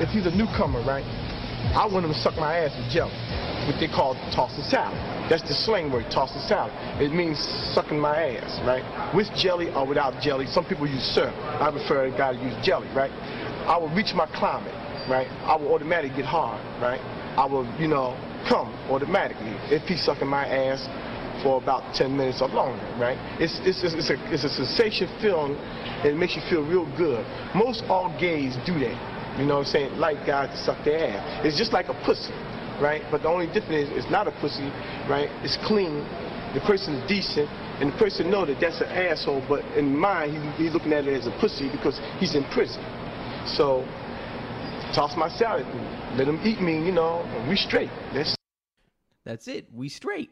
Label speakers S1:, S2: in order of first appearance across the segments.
S1: if he's a newcomer, right, I want him to suck my ass with jelly, what they call toss the salad. That's the slang word, toss the salad. It means sucking my ass, right? With jelly or without jelly. Some people use syrup. I prefer a guy to use jelly, right? I will reach my climate, right? I will automatically get hard, right? I will, you know, come automatically if he's sucking my ass for about 10 minutes or longer, right? It's, it's, it's, it's, a, it's a sensation feeling and it makes you feel real good. Most all gays do that, you know what I'm saying? Like guys to suck their ass. It's just like a pussy, right? But the only difference is it's not a pussy, right? It's clean, the person is decent, and the person know that that's an asshole, but in mind, he, he's looking at it as a pussy because he's in prison. So, toss my salad, let him eat me, you know, we straight. That's
S2: That's it. We straight.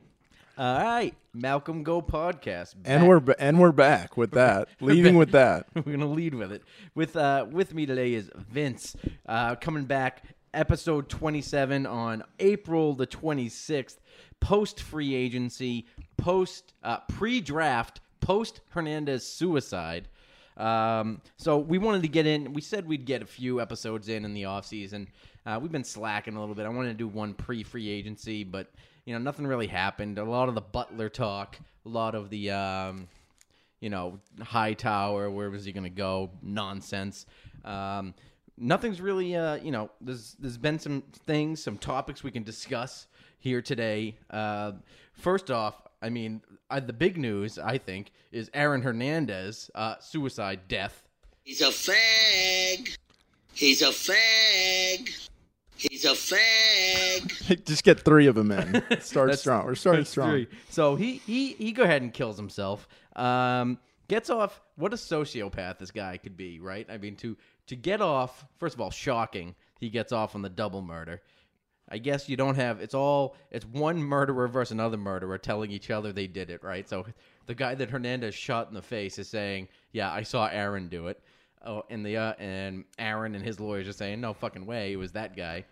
S2: All right, Malcolm Go podcast.
S3: And we're and we're back with that. Leading
S2: back.
S3: with that.
S2: We're gonna lead with it. With uh, with me today is Vince, uh, coming back, episode twenty seven on April the twenty sixth, post free agency, post uh, pre draft, post Hernandez suicide. Um, so we wanted to get in. We said we'd get a few episodes in in the off season. Uh, we've been slacking a little bit. I wanted to do one pre free agency, but you know nothing really happened. A lot of the Butler talk, a lot of the um, you know, Hightower, where was he going to go? Nonsense. Um, nothing's really, uh, you know, there's there's been some things, some topics we can discuss here today. Uh, first off, I mean, uh, the big news I think is Aaron Hernandez uh, suicide death.
S4: He's a fag. He's a fag. He's a fag.
S3: Just get three of them in. Start strong. We're starting
S2: that's
S3: strong.
S2: three. So he he he go ahead and kills himself. Um, gets off. What a sociopath this guy could be, right? I mean, to to get off. First of all, shocking. He gets off on the double murder. I guess you don't have. It's all. It's one murderer versus another murderer telling each other they did it, right? So the guy that Hernandez shot in the face is saying, "Yeah, I saw Aaron do it." Oh, and the uh, and Aaron and his lawyers are saying, "No fucking way, it was that guy."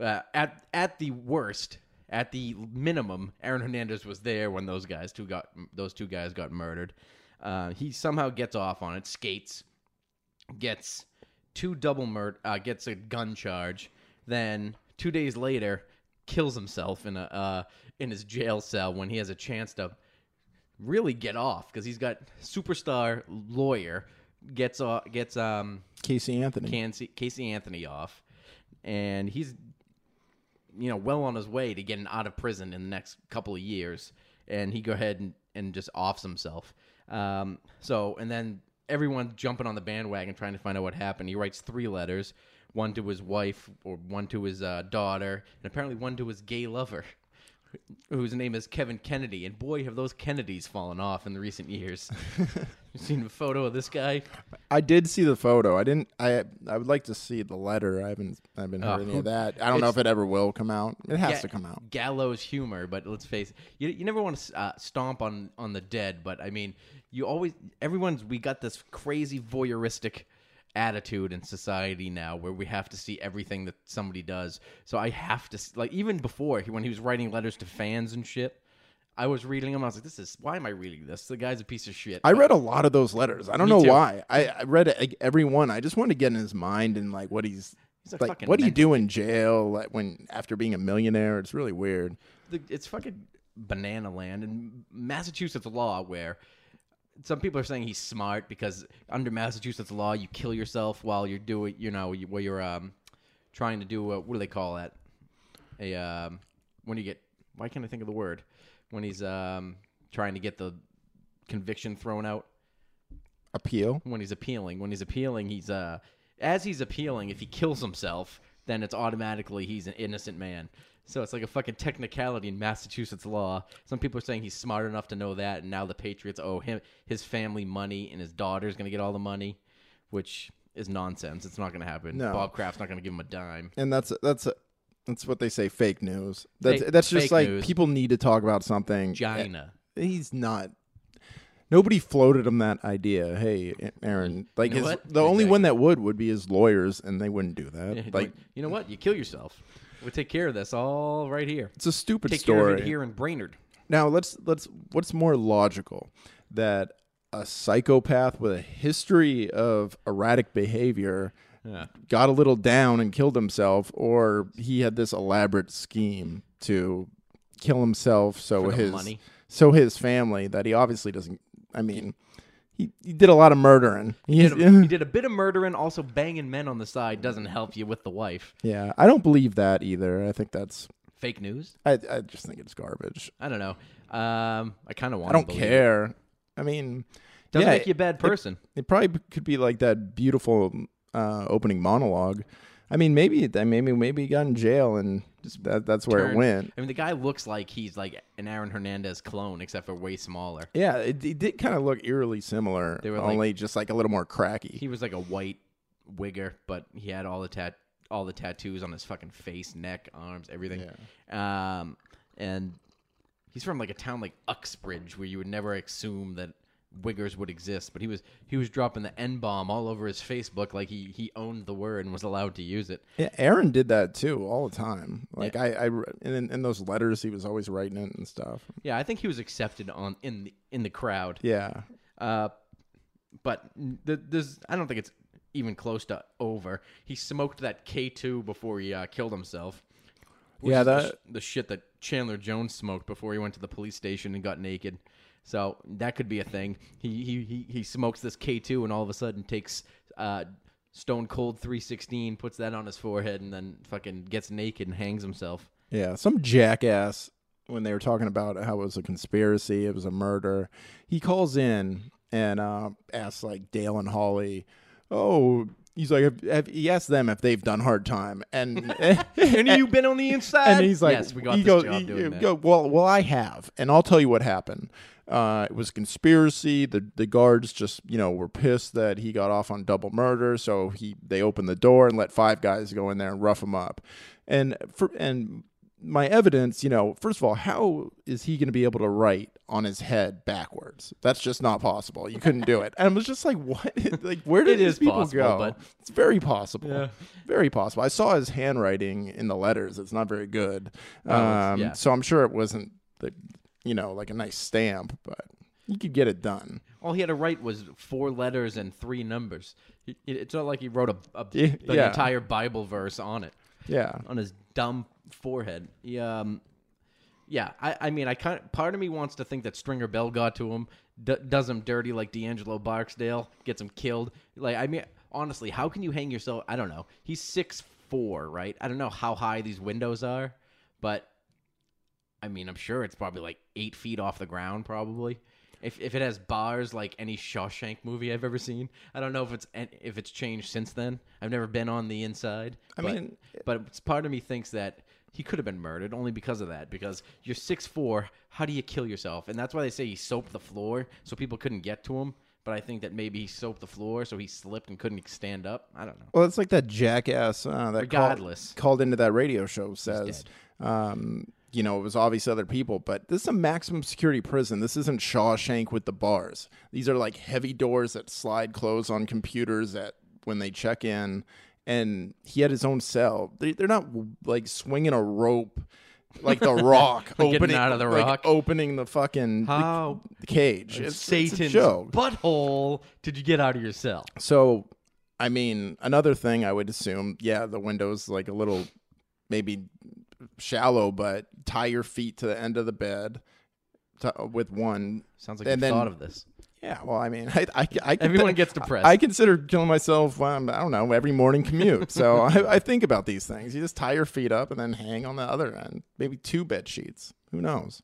S2: Uh, at at the worst, at the minimum, Aaron Hernandez was there when those guys two got those two guys got murdered. Uh, he somehow gets off on it, skates, gets two double murder, uh, gets a gun charge. Then two days later, kills himself in a uh, in his jail cell when he has a chance to really get off because he's got superstar lawyer gets off gets um
S3: Casey Anthony.
S2: Casey, Casey Anthony off, and he's you know well on his way to getting out of prison in the next couple of years, and he go ahead and, and just offs himself. Um, so and then everyone jumping on the bandwagon trying to find out what happened. He writes three letters, one to his wife or one to his uh, daughter, and apparently one to his gay lover. Whose name is Kevin Kennedy, and boy, have those Kennedys fallen off in the recent years. you seen a photo of this guy?
S3: I did see the photo. I didn't. I I would like to see the letter. I haven't. I haven't heard
S2: Oh,
S3: any of that. I don't know if it ever will come out. It has
S2: ga-
S3: to come out.
S2: Gallows humor, but let's face it, you, you never want to uh, stomp on on the dead. But I mean, you always everyone's we got this crazy voyeuristic attitude in society now where we have to see everything that somebody does. So I have to like even before when he was writing letters to fans and shit. I was reading them. I was like, "This is why am I reading this? The guy's a piece of shit."
S3: I read a lot of those letters. I don't
S2: Me
S3: know
S2: too.
S3: why. I, I read like, every one. I just wanted to get in his mind and like what he's,
S2: He's
S3: like. What do you do in jail like, when after being a millionaire? It's really weird.
S2: the, it's fucking banana land in Massachusetts law where some people are saying he's smart because under Massachusetts law you kill yourself while you're doing you know you, where you're um trying to do a, what do they call that a um when you get why can't I think of the word when he's um trying to get the conviction thrown out
S3: Appeal.
S2: when he's appealing. When he's appealing, he's uh as he's appealing, if he kills himself, then it's automatically he's an innocent man. So it's like a fucking technicality in Massachusetts law. Some people are saying he's smart enough to know that, and now the Patriots owe him his family money, and his daughter's gonna get all the money, which is nonsense. It's not gonna happen.
S3: No.
S2: Bob Kraft's not gonna give him a dime.
S3: and that's that's that's what they say fake news that's
S2: Fake-
S3: that's just like
S2: news.
S3: people need to talk about something
S2: China.
S3: Eh, he's not nobody floated him that idea hey aaron like
S2: You know
S3: his, the only one that would would be his lawyers and they wouldn't do that like
S2: you know what? You kill yourself. We'll take care of this all right here.
S3: it's a stupid
S2: Take care
S3: story
S2: of it here in Brainerd.
S3: now let's let's what's more logical that a psychopath with a history of erratic behavior
S2: Yeah.
S3: got a little down and killed himself, or he had this elaborate scheme to kill himself so his
S2: money.
S3: so his family that he obviously doesn't. I mean, he, he did a lot of murdering.
S2: He did, a, he did a bit of murdering, also banging men on the side doesn't help you with the wife.
S3: yeah, I don't believe that either. I think that's.
S2: Fake news?
S3: I I just think it's garbage.
S2: I don't know. Um, I kind of want. To.
S3: I don't care. I mean,
S2: Doesn't
S3: yeah,
S2: make you a bad person.
S3: It probably could be like that beautiful uh, opening monologue. I mean, maybe that maybe maybe he got in jail and just that, that's where it went.
S2: I mean, the guy looks like he's like an Aaron Hernandez clone, except for way smaller.
S3: Yeah, it, it did kind of look eerily similar,
S2: They were like-
S3: only just like a little more cracky.
S2: He was like a white wigger, but he had all the tat all the tattoos on his fucking face, neck, arms, everything. Yeah. Um, and he's from like a town like Uxbridge, where you would never assume that wiggers would exist. But he was he was dropping the N bomb all over his Facebook, like he he owned the word and was allowed to use it.
S3: yeah, Aaron did that too all the time. Like I, I in, in those letters, he was always writing it and stuff.
S2: Yeah, I think he was accepted on in the in the crowd.
S3: Yeah,
S2: Uh, but th- there's I don't think it's even close to over. He smoked that K two before he uh, killed himself.
S3: Yeah,
S2: is the,
S3: that-
S2: sh- the shit that Chandler Jones smoked before he went to the police station and got naked. So that could be a thing. He he he, he smokes this K two and all of a sudden takes uh, Stone Cold three sixteen, puts that on his forehead, and then fucking gets naked and hangs himself.
S3: yeah. Some jackass when they were talking about how it was a conspiracy, it was a murder. He calls in and uh, asks like Dale and Holley, "Oh." He's like, have, have, he asked them if they've done hard time, and
S2: Any of you been on the inside?
S3: and he's like,
S2: yes, we got
S3: he
S2: this
S3: goes-
S2: job
S3: he-
S2: doing
S3: he
S2: that.
S3: go, well, well, I have, and I'll tell you what happened. Uh, it was conspiracy. The the guards just you know were pissed that he got off on double murder, so he they opened the door and let five guys go in there and rough him up. And for and my evidence, you know, first of all, how is he going to be able to write on his head backwards? That's just not possible. You couldn't do it. And I was just like, what? like, where did
S2: It
S3: these
S2: is
S3: people
S2: possible,
S3: go?
S2: but-
S3: It's very possible.
S2: Yeah.
S3: Very possible. I saw his handwriting in the letters. It's not very good.
S2: Oh,
S3: um,
S2: yeah.
S3: So I'm sure it wasn't the, you know, like a nice stamp, but you could get it done.
S2: All he had to write was four letters and three numbers. He, it's not like he wrote a, a
S3: Yeah,
S2: the
S3: yeah.
S2: entire Bible verse on it
S3: Yeah.
S2: on his dumb forehead. He, um, yeah, I, I mean, I kind of, part of me wants to think that Stringer Bell got to him, d- does him dirty like D'Angelo Barksdale, gets him killed. Like, I mean, honestly, how can you hang yourself? I don't know. He's six four, right? I don't know how high these windows are, but I mean, I'm sure it's probably like eight feet off the ground, probably. If, if it has bars like any Shawshank movie I've ever seen, I don't know if it's if it's changed since then. I've never been on the inside.
S3: I
S2: but-
S3: mean-
S2: but it's- part of me thinks that he could have been murdered only because of that. Because you're six four, how do you kill yourself? And that's why they say he soaped the floor so people couldn't get to him. But I think that maybe he soaped the floor so he slipped and couldn't stand up. I don't know.
S3: Well, it's like that jackass uh, that called-
S2: Regardless.
S3: called into that radio show says, um, you know, it was obvious other people, but this is a maximum security prison. This isn't Shawshank with the bars. These are like heavy doors that slide close on computers that when they check in. And he had his own cell. They, they're not like swinging a rope like the Rock,
S2: Like
S3: opening
S2: out of the
S3: like,
S2: Rock?
S3: opening the fucking
S2: How
S3: the cage. It's, it's a
S2: Satan's
S3: joke.
S2: butthole did you get out of your cell?
S3: So, I mean, another thing I would assume, yeah, the window's like a little maybe shallow, but tie your feet to the end of the bed to, with one.
S2: Sounds like
S3: And
S2: you
S3: then-
S2: thought of this.
S3: Yeah, well, I mean, I, I, I
S2: Everyone gets depressed.
S3: I consider killing myself. Um, I don't know every morning commute, so I, I think about these things. You just tie your feet up and then hang on the other end. Maybe two bed sheets. Who knows?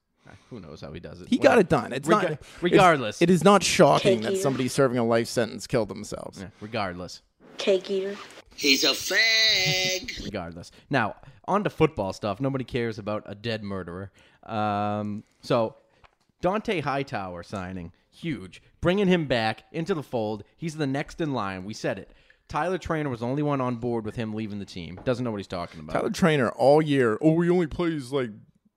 S2: Who knows how he does it?
S3: He got it done. It's
S2: Rega-
S3: not.
S2: regardless.
S3: it's- it is not shocking
S5: Cake
S3: that
S5: eater.
S3: somebody serving a life sentence killed themselves.
S2: Yeah, regardless.
S5: Cake eater.
S4: He's a fag.
S2: regardless. Now, on to football stuff. Nobody cares about a dead murderer. Um, so, Dante Hightower signing, huge. Bringing him back into the fold. He's the next in line. We said it. Tyler Trainer was the only one on board with him leaving the team. Doesn't know what he's talking about.
S3: Tyler Trainer all year. Oh, he only plays like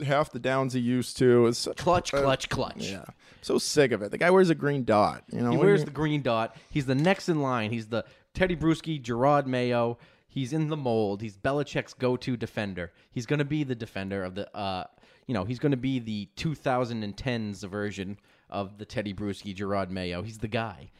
S3: half the downs he used to. It's such
S2: clutch,
S3: uh,
S2: clutch, clutch.
S3: Yeah, so sick of it. The guy wears a green dot. You know,
S2: He wears
S3: you-
S2: the green dot. He's the next in line. He's the Teddy Bruschi, Jerod Mayo. He's in the mold. He's Belichick's go-to defender. He's going to be the defender of the, uh, you know, he's going to be the 2010s version of the Teddy Bruschi, Jerod Mayo. He's the guy.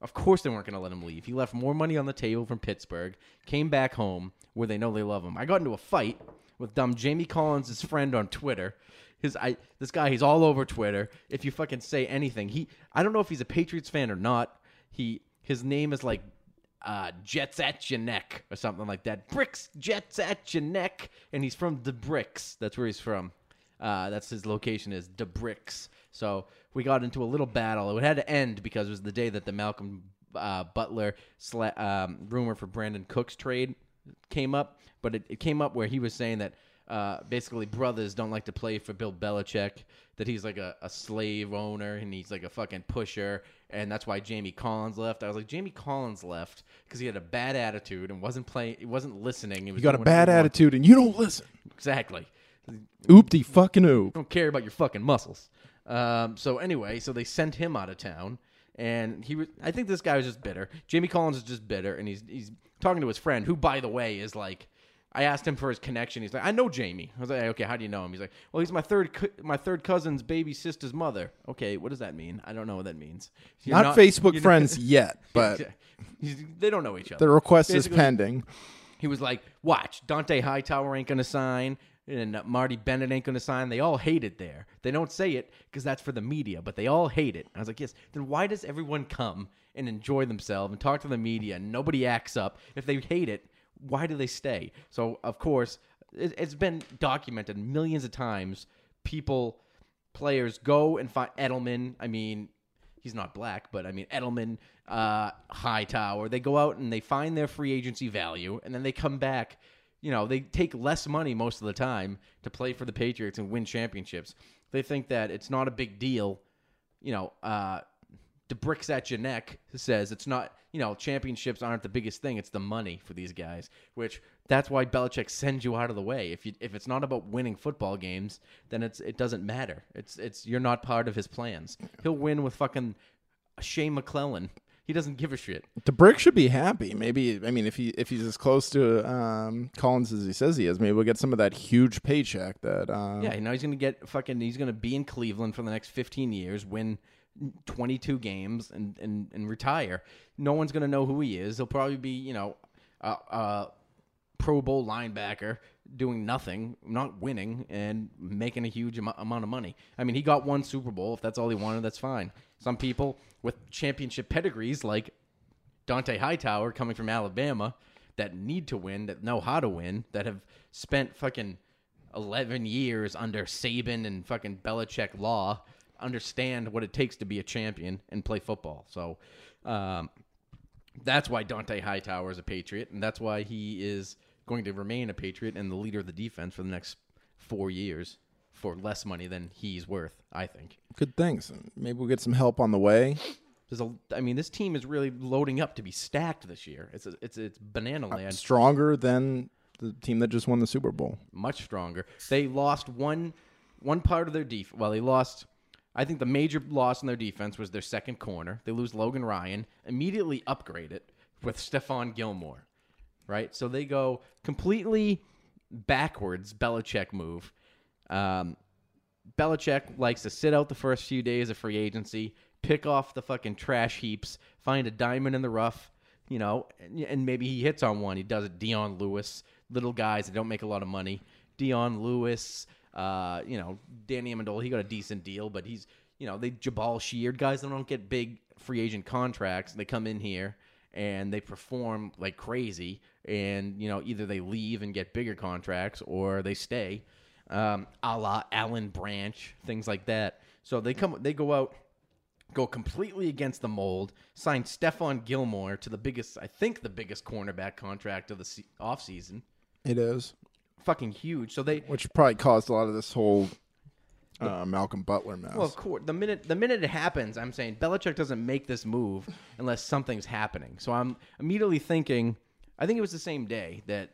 S2: Of course they weren't going to let him leave. He left more money on the table from Pittsburgh, came back home where they know they love him. I got into a fight with dumb Jamie Collins' his friend on Twitter. His I this guy, he's all over Twitter. If you fucking say anything, he I don't know if he's a Patriots fan or not. He his name is like uh, Jets at your neck or something like that. Bricks, Jets at your neck, and he's from the Bricks. That's where he's from. Uh, that's his location is the Bricks. So we got into a little battle. It had to end because it was the day that the Malcolm uh, Butler sla- um, rumor for Brandin Cooks trade came up. But it, it came up where he was saying that uh, basically brothers don't like to play for Bill Belichick. That he's like a, a slave owner and he's like a fucking pusher, and that's why Jamie Collins left. I was like, Jamie Collins left because he had a bad attitude and wasn't playing. He wasn't listening. He was
S3: You got a bad
S2: whatever he wanted.
S3: attitude and you don't listen.
S2: Exactly.
S3: Oopty fucking oop.
S2: don't care about your fucking muscles. Um, so anyway, so they sent him out of town, and he was. I think this guy was just bitter. Jamie Collins is just bitter, and he's he's talking to his friend, who, by the way, is like. I asked him for his connection. He's like, I know Jamie. I was like, okay, how do you know him? He's like, well, he's my third co- my third cousin's baby sister's mother. Okay, what does that mean? I don't know what that means. You're
S3: Not, Facebook friends yet, but
S2: they don't know each other.
S3: the request is pending.
S2: he was like, "Watch, Dante Hightower ain't gonna sign, and Marty Bennett ain't gonna sign. They all hate it there. They don't say it because that's for the media, but they all hate it." I was like, "Yes." Then why does everyone come and enjoy themselves and talk to the media and nobody acts up? If they hate it, why do they stay? So of course, it, it's been documented millions of times. People, players go and find Edelman. I mean, he's not black, but I mean Edelman, uh, Hightower. They go out and they find their free agency value, and then they come back. You know, they take less money most of the time to play for the Patriots and win championships. They think that it's not a big deal. You know, uh, the bricks at your neck says it's not. You know, championships aren't the biggest thing. It's the money for these guys. Which that's why Belichick sends you out of the way. If you if it's not about winning football games, then it's it doesn't matter. It's it's you're not part of his plans. He'll win with fucking Shane McClellin. He doesn't give a shit.
S3: The brick should be happy. Maybe I mean if he if he's as close to um, Collins as he says he is, maybe we'll get some of that huge paycheck that uh,
S2: Yeah, now he's gonna get fucking. He's gonna be in Cleveland for the next 15 years, win 22 games, and and and retire. No one's gonna know who he is. He'll probably be, you know, a, a Pro Bowl linebacker doing nothing, not winning, and making a huge amo- amount of money. I mean, he got one Super Bowl. If that's all he wanted, that's fine. Some people with championship pedigrees, like Dante Hightower coming from Alabama that need to win, that know how to win, that have spent fucking 11 years under Saban and fucking Belichick law, understand what it takes to be a champion and play football. So um, that's why Dante Hightower is a Patriot, and that's why he is going to remain a Patriot and the leader of the defense for the next four years for less money than he's worth, I think.
S3: good things. Maybe we'll get some help on the way.
S2: There's a, I mean, this team is really loading up to be stacked this year. It's a, it's it's banana land,
S3: Stronger than the team that just won the Super Bowl.
S2: much stronger. They lost one one part of their defense. Well, they lost. I think the major loss in their defense was their second corner. They lose Logan Ryan, immediately upgrade it with Stephon Gilmore, right? So they go completely backwards. Belichick move. Um, Belichick likes to sit out the first few days of free agency, pick off the fucking trash heaps, find a diamond in the rough, you know, and, and maybe he hits on one. He does it. Dion Lewis, little guys that don't make a lot of money. Dion Lewis, uh, you know, Danny Amendola, he got a decent deal, but he's, you know, they Jabaal Sheard guys that don't get big free agent contracts. They come in here and they perform like crazy, and you know, either they leave and get bigger contracts or they stay um, a la Alan Branch, things like that. So they come, they go out, go completely against the mold, sign Stephon Gilmore to the biggest, I think, the biggest cornerback contract of the se- offseason.
S3: It is,
S2: Fucking huge. So they,
S3: which probably caused a lot of this whole uh, Malcolm Butler mess.
S2: well, of course, the minute the minute it happens, I'm saying Belichick doesn't make this move unless something's happening. So I'm immediately thinking, I think it was the same day that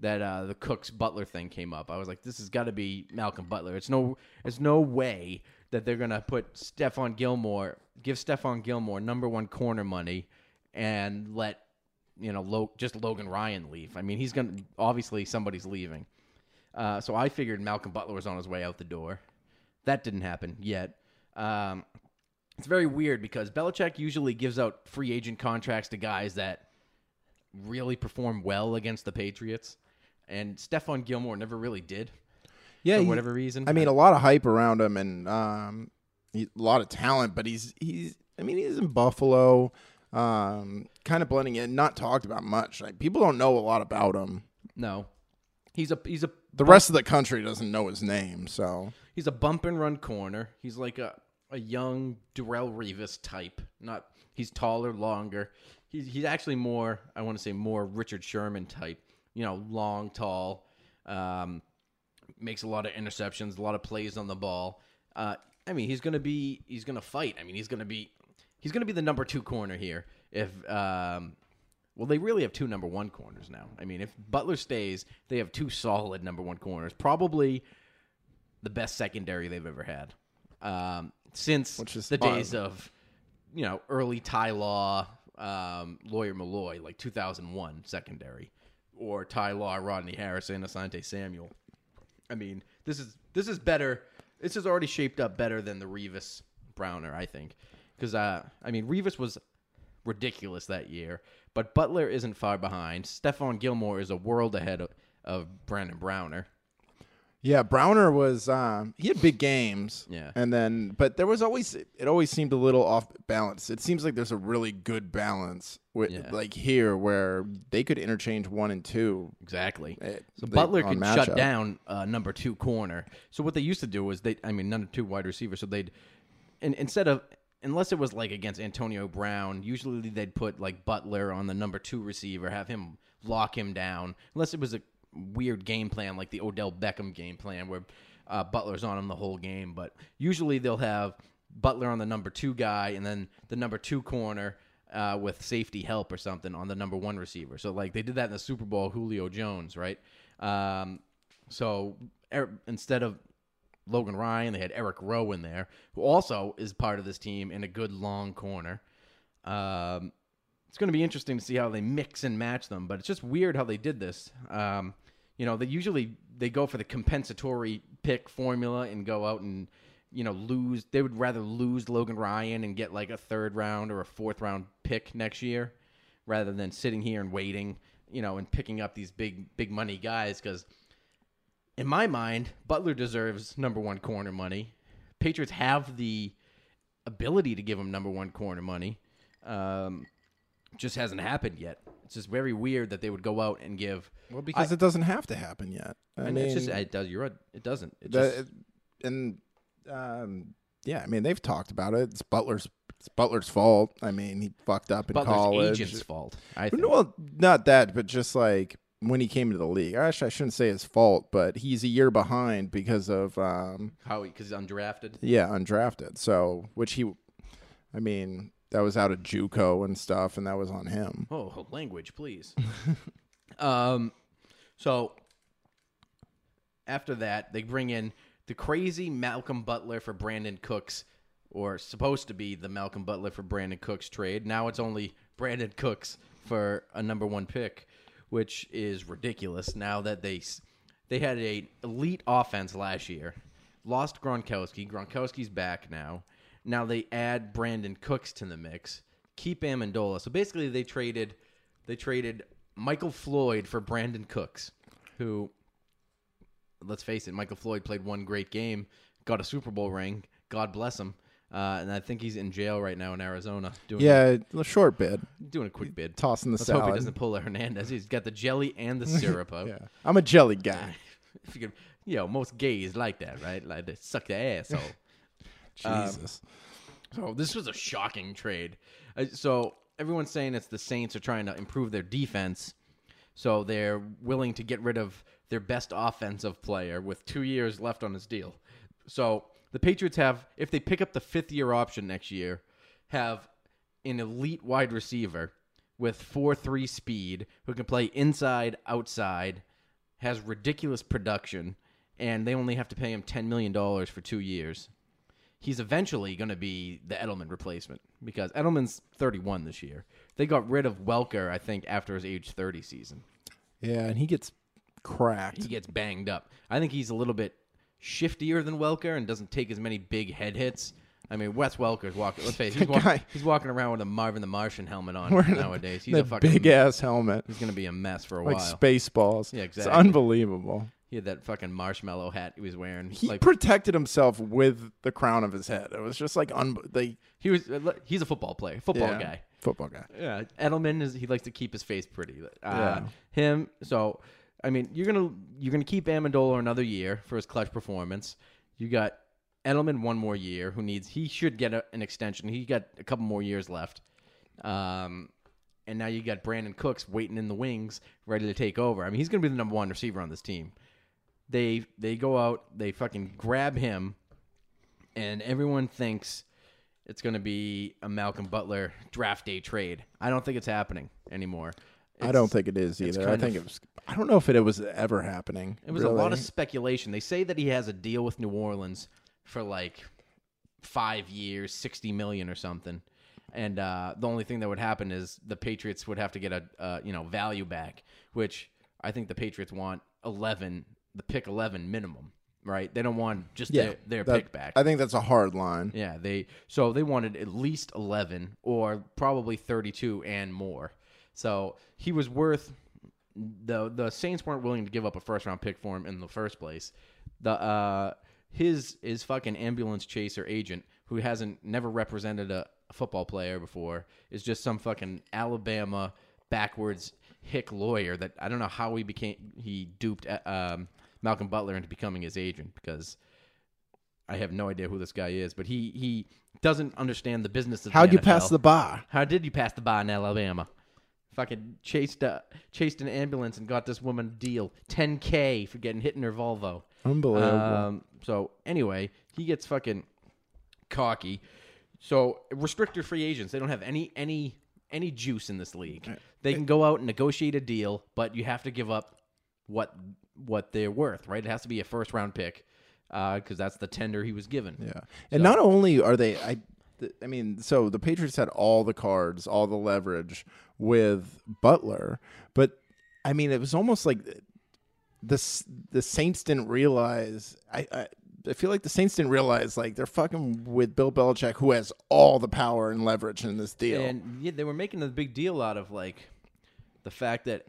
S2: that uh, the Cooks Butler thing came up. I was like, this has got to be Malcolm Butler. It's no, it's no way that they're gonna put Stephon Gilmore, give Stephon Gilmore number one corner money, and let you know Lo- just Logan Ryan leave. I mean, he's gonna obviously somebody's leaving. Uh, so I figured Malcolm Butler was on his way out the door. That didn't happen yet. Um, it's very weird because Belichick usually gives out free agent contracts to guys that really perform well against the Patriots, and Stephon Gilmore never really did
S3: Yeah,
S2: for
S3: he-
S2: whatever reason.
S3: I mean, a lot of hype around him and um, he, a lot of talent, but he's he's. I mean, he's in Buffalo, um, kind of blending in, not talked about much. Like people don't know a lot about him.
S2: no, he's a he's a
S3: The rest of the country doesn't know his name, so
S2: He's a bump and run corner. He's like a, a young Darrelle Revis type. Not he's taller, longer. He's he's actually more I want to say more Richard Sherman type. You know, long, tall, um, makes a lot of interceptions, a lot of plays on the ball. Uh, I mean, he's gonna be he's gonna fight. I mean, he's gonna be he's gonna be the number two corner here. If um, well, they really have two number one corners now. I mean, if Butler stays, they have two solid number one corners. Probably the best secondary they've ever had um, since the
S3: fine.
S2: days of you know early Ty Law, um, Lawyer Milloy, like 2001 secondary, or Ty Law, Rodney Harrison, Asante Samuel. I mean, this is this is better. This is already shaped up better than the Revis Browner, I think, because uh, I mean Revis was ridiculous that year, but Butler isn't far behind. Stephon Gilmore is a world ahead of, of Brandon Browner.
S3: yeah, Browner was um, he had big games.
S2: Yeah.
S3: and then but there was always it always seemed a little off balance. It seems like there's a really good balance with
S2: Yeah.
S3: like here where they could interchange one and two.
S2: Exactly.
S3: Eh,
S2: So
S3: they-
S2: Butler could shut down uh, number two corner. So what they used to do was they, I mean, number two wide receiver. So they'd, and instead of, unless it was like against Antonio Brown, usually they'd put like Butler on the number two receiver, have him lock him down. Unless it was a weird game plan like the Odell Beckham game plan where uh, Butler's on him the whole game. But usually they'll have Butler on the number two guy and then the number two corner uh, with safety help or something on the number one receiver. So like they did that in the Super Bowl, Julio Jones, right? Um, so er, instead of Logan Ryan, they had Eric Rowe in there, who also is part of this team in a good long corner. Um, it's going to be interesting to see how they mix and match them, but it's just weird how they did this. Um, you know, they usually they go for the compensatory pick formula and go out and you know lose. They would rather lose Logan Ryan and get like a third round or a fourth round pick next year, rather than sitting here and waiting. You know, and picking up these big big money guys because in my mind, Butler deserves number one corner money. Patriots have the ability to give him number one corner money. Um, just hasn't happened yet. It's just very weird that they would go out and give.
S3: Well, because it doesn't have to happen yet. I mean,
S2: it's just it does. You're right. It doesn't. It
S3: the-
S2: just,
S3: and um, yeah, I mean they've talked about it. It's Butler's it's Butler's fault. I mean he fucked up in
S2: Butler's
S3: college.
S2: agent's fault. I think.
S3: Well, not that, but just like when he came into the league. Actually, I shouldn't say his fault, but he's a year behind because of um,
S2: How he because he's undrafted.
S3: yeah, undrafted. So, which he, I mean, that was out of JUCO and stuff, and that was on him.
S2: Oh, language, please. um, so after that, they bring in the crazy Malcolm Butler for Brandin Cooks, or supposed to be the Malcolm Butler for Brandin Cooks trade. Now it's only Brandin Cooks for a number one pick, which is ridiculous. Now that they they had a elite offense last year, lost Gronkowski. Gronkowski's back now. Now they add Brandin Cooks to the mix. Keep Amendola. So basically, they traded they traded Michael Floyd for Brandin Cooks, who let's face it, Michael Floyd played one great game, got a Super Bowl ring. God bless him. Uh, and I think he's in jail right now in Arizona doing
S3: Yeah, a short bid,
S2: doing a quick bid.
S3: tossing the
S2: Let's hope he
S3: salad.
S2: doesn't pull a Hernandez. He's got the jelly and the syrup. out.
S3: yeah, I'm a jelly guy.
S2: If you could, you know, most gays like that, right? Like they suck the asshole.
S3: Jesus.
S2: So this was a shocking trade. Uh, so everyone's saying it's the Saints are trying to improve their defense, so they're willing to get rid of their best offensive player with two years left on his deal. So the Patriots have, if they pick up the fifth year option next year, have an elite wide receiver with four three speed who can play inside, outside, has ridiculous production, and they only have to pay him ten million dollars for two years he's eventually going to be the Edelman replacement because Edelman's 31 this year. They got rid of Welker, I think, after his age 30 season.
S3: Yeah, and he gets cracked.
S2: He gets banged up. I think he's a little bit shiftier than Welker and doesn't take as many big head hits, I mean, Wes Welker's walking. Let's face it, he's, walk,
S3: guy-
S2: he's walking around with a Marvin the Martian helmet on
S3: Wearing a-
S2: nowadays. He's
S3: that
S2: a fucking
S3: big ass helmet,
S2: He's gonna be a mess for a
S3: like
S2: while.
S3: Spaceballs.
S2: Yeah, exactly.
S3: It's unbelievable.
S2: he had that fucking marshmallow hat he was wearing.
S3: He
S2: like
S3: protected himself with the crown of his head. It was just like un- they
S2: he was. uh, He's a football player, football
S3: yeah,
S2: guy.
S3: football guy.
S2: Yeah, Edelman is. He likes to keep his face pretty. Uh,
S3: Yeah.
S2: Him. So, I mean, you're gonna you're gonna keep Amendola another year for his clutch performance. You got Edelman one more year. Who needs? He should get a, an extension. He got a couple more years left. Um, and now you got Brandin Cooks waiting in the wings, ready to take over. I mean, he's gonna be the number one receiver on this team. They they go out, they fucking grab him, and everyone thinks it's to be a Malcolm Butler draft day trade. I don't think it's happening anymore.
S3: I don't think it is either. I
S2: kind
S3: think
S2: of-
S3: it was. I don't know if it was ever happening.
S2: It was a lot of speculation. They say that he has a deal with New Orleans for like five years, sixty million or something. And uh, the only thing that would happen is the Patriots would have to get a uh, you know value back, which I think the Patriots want eleven, the pick eleven minimum, right? They don't want just
S3: yeah,
S2: their, their
S3: that-
S2: pick back.
S3: I think that's a hard line.
S2: Yeah, they so they wanted at least 11 or probably 32 and more. So he was worth the the Saints weren't willing to give up a first round pick for him in the first place. The uh his his fucking ambulance chaser agent who hasn't never represented a, a football player before is just some fucking Alabama backwards hick lawyer that I don't know how he became he duped uh, um, Malcolm Butler into becoming his agent because I have no idea who this guy is, but he he doesn't understand the business of
S3: How'd
S2: the
S3: you pass the bar?
S2: How did you pass the bar in Alabama? Fucking chased uh, chased an ambulance and got this woman a deal, 10k for getting hit in her Volvo.
S3: Unbelievable.
S2: Um, so anyway, he gets fucking cocky. So restricted free agents, they don't have any any any juice in this league. They can go out and negotiate a deal, but you have to give up what what they're worth, right? It has to be a first round pick because that's the tender he was given.
S3: Yeah, and not only are they, I, th- I mean, so the Patriots had all the cards, all the leverage with Butler, but I mean, it was almost like the the Saints didn't realize. I, I I feel like the Saints didn't realize like they're fucking with Bill Belichick, who has all the power and leverage in this deal.
S2: And yeah, they were making a big deal out of like the fact that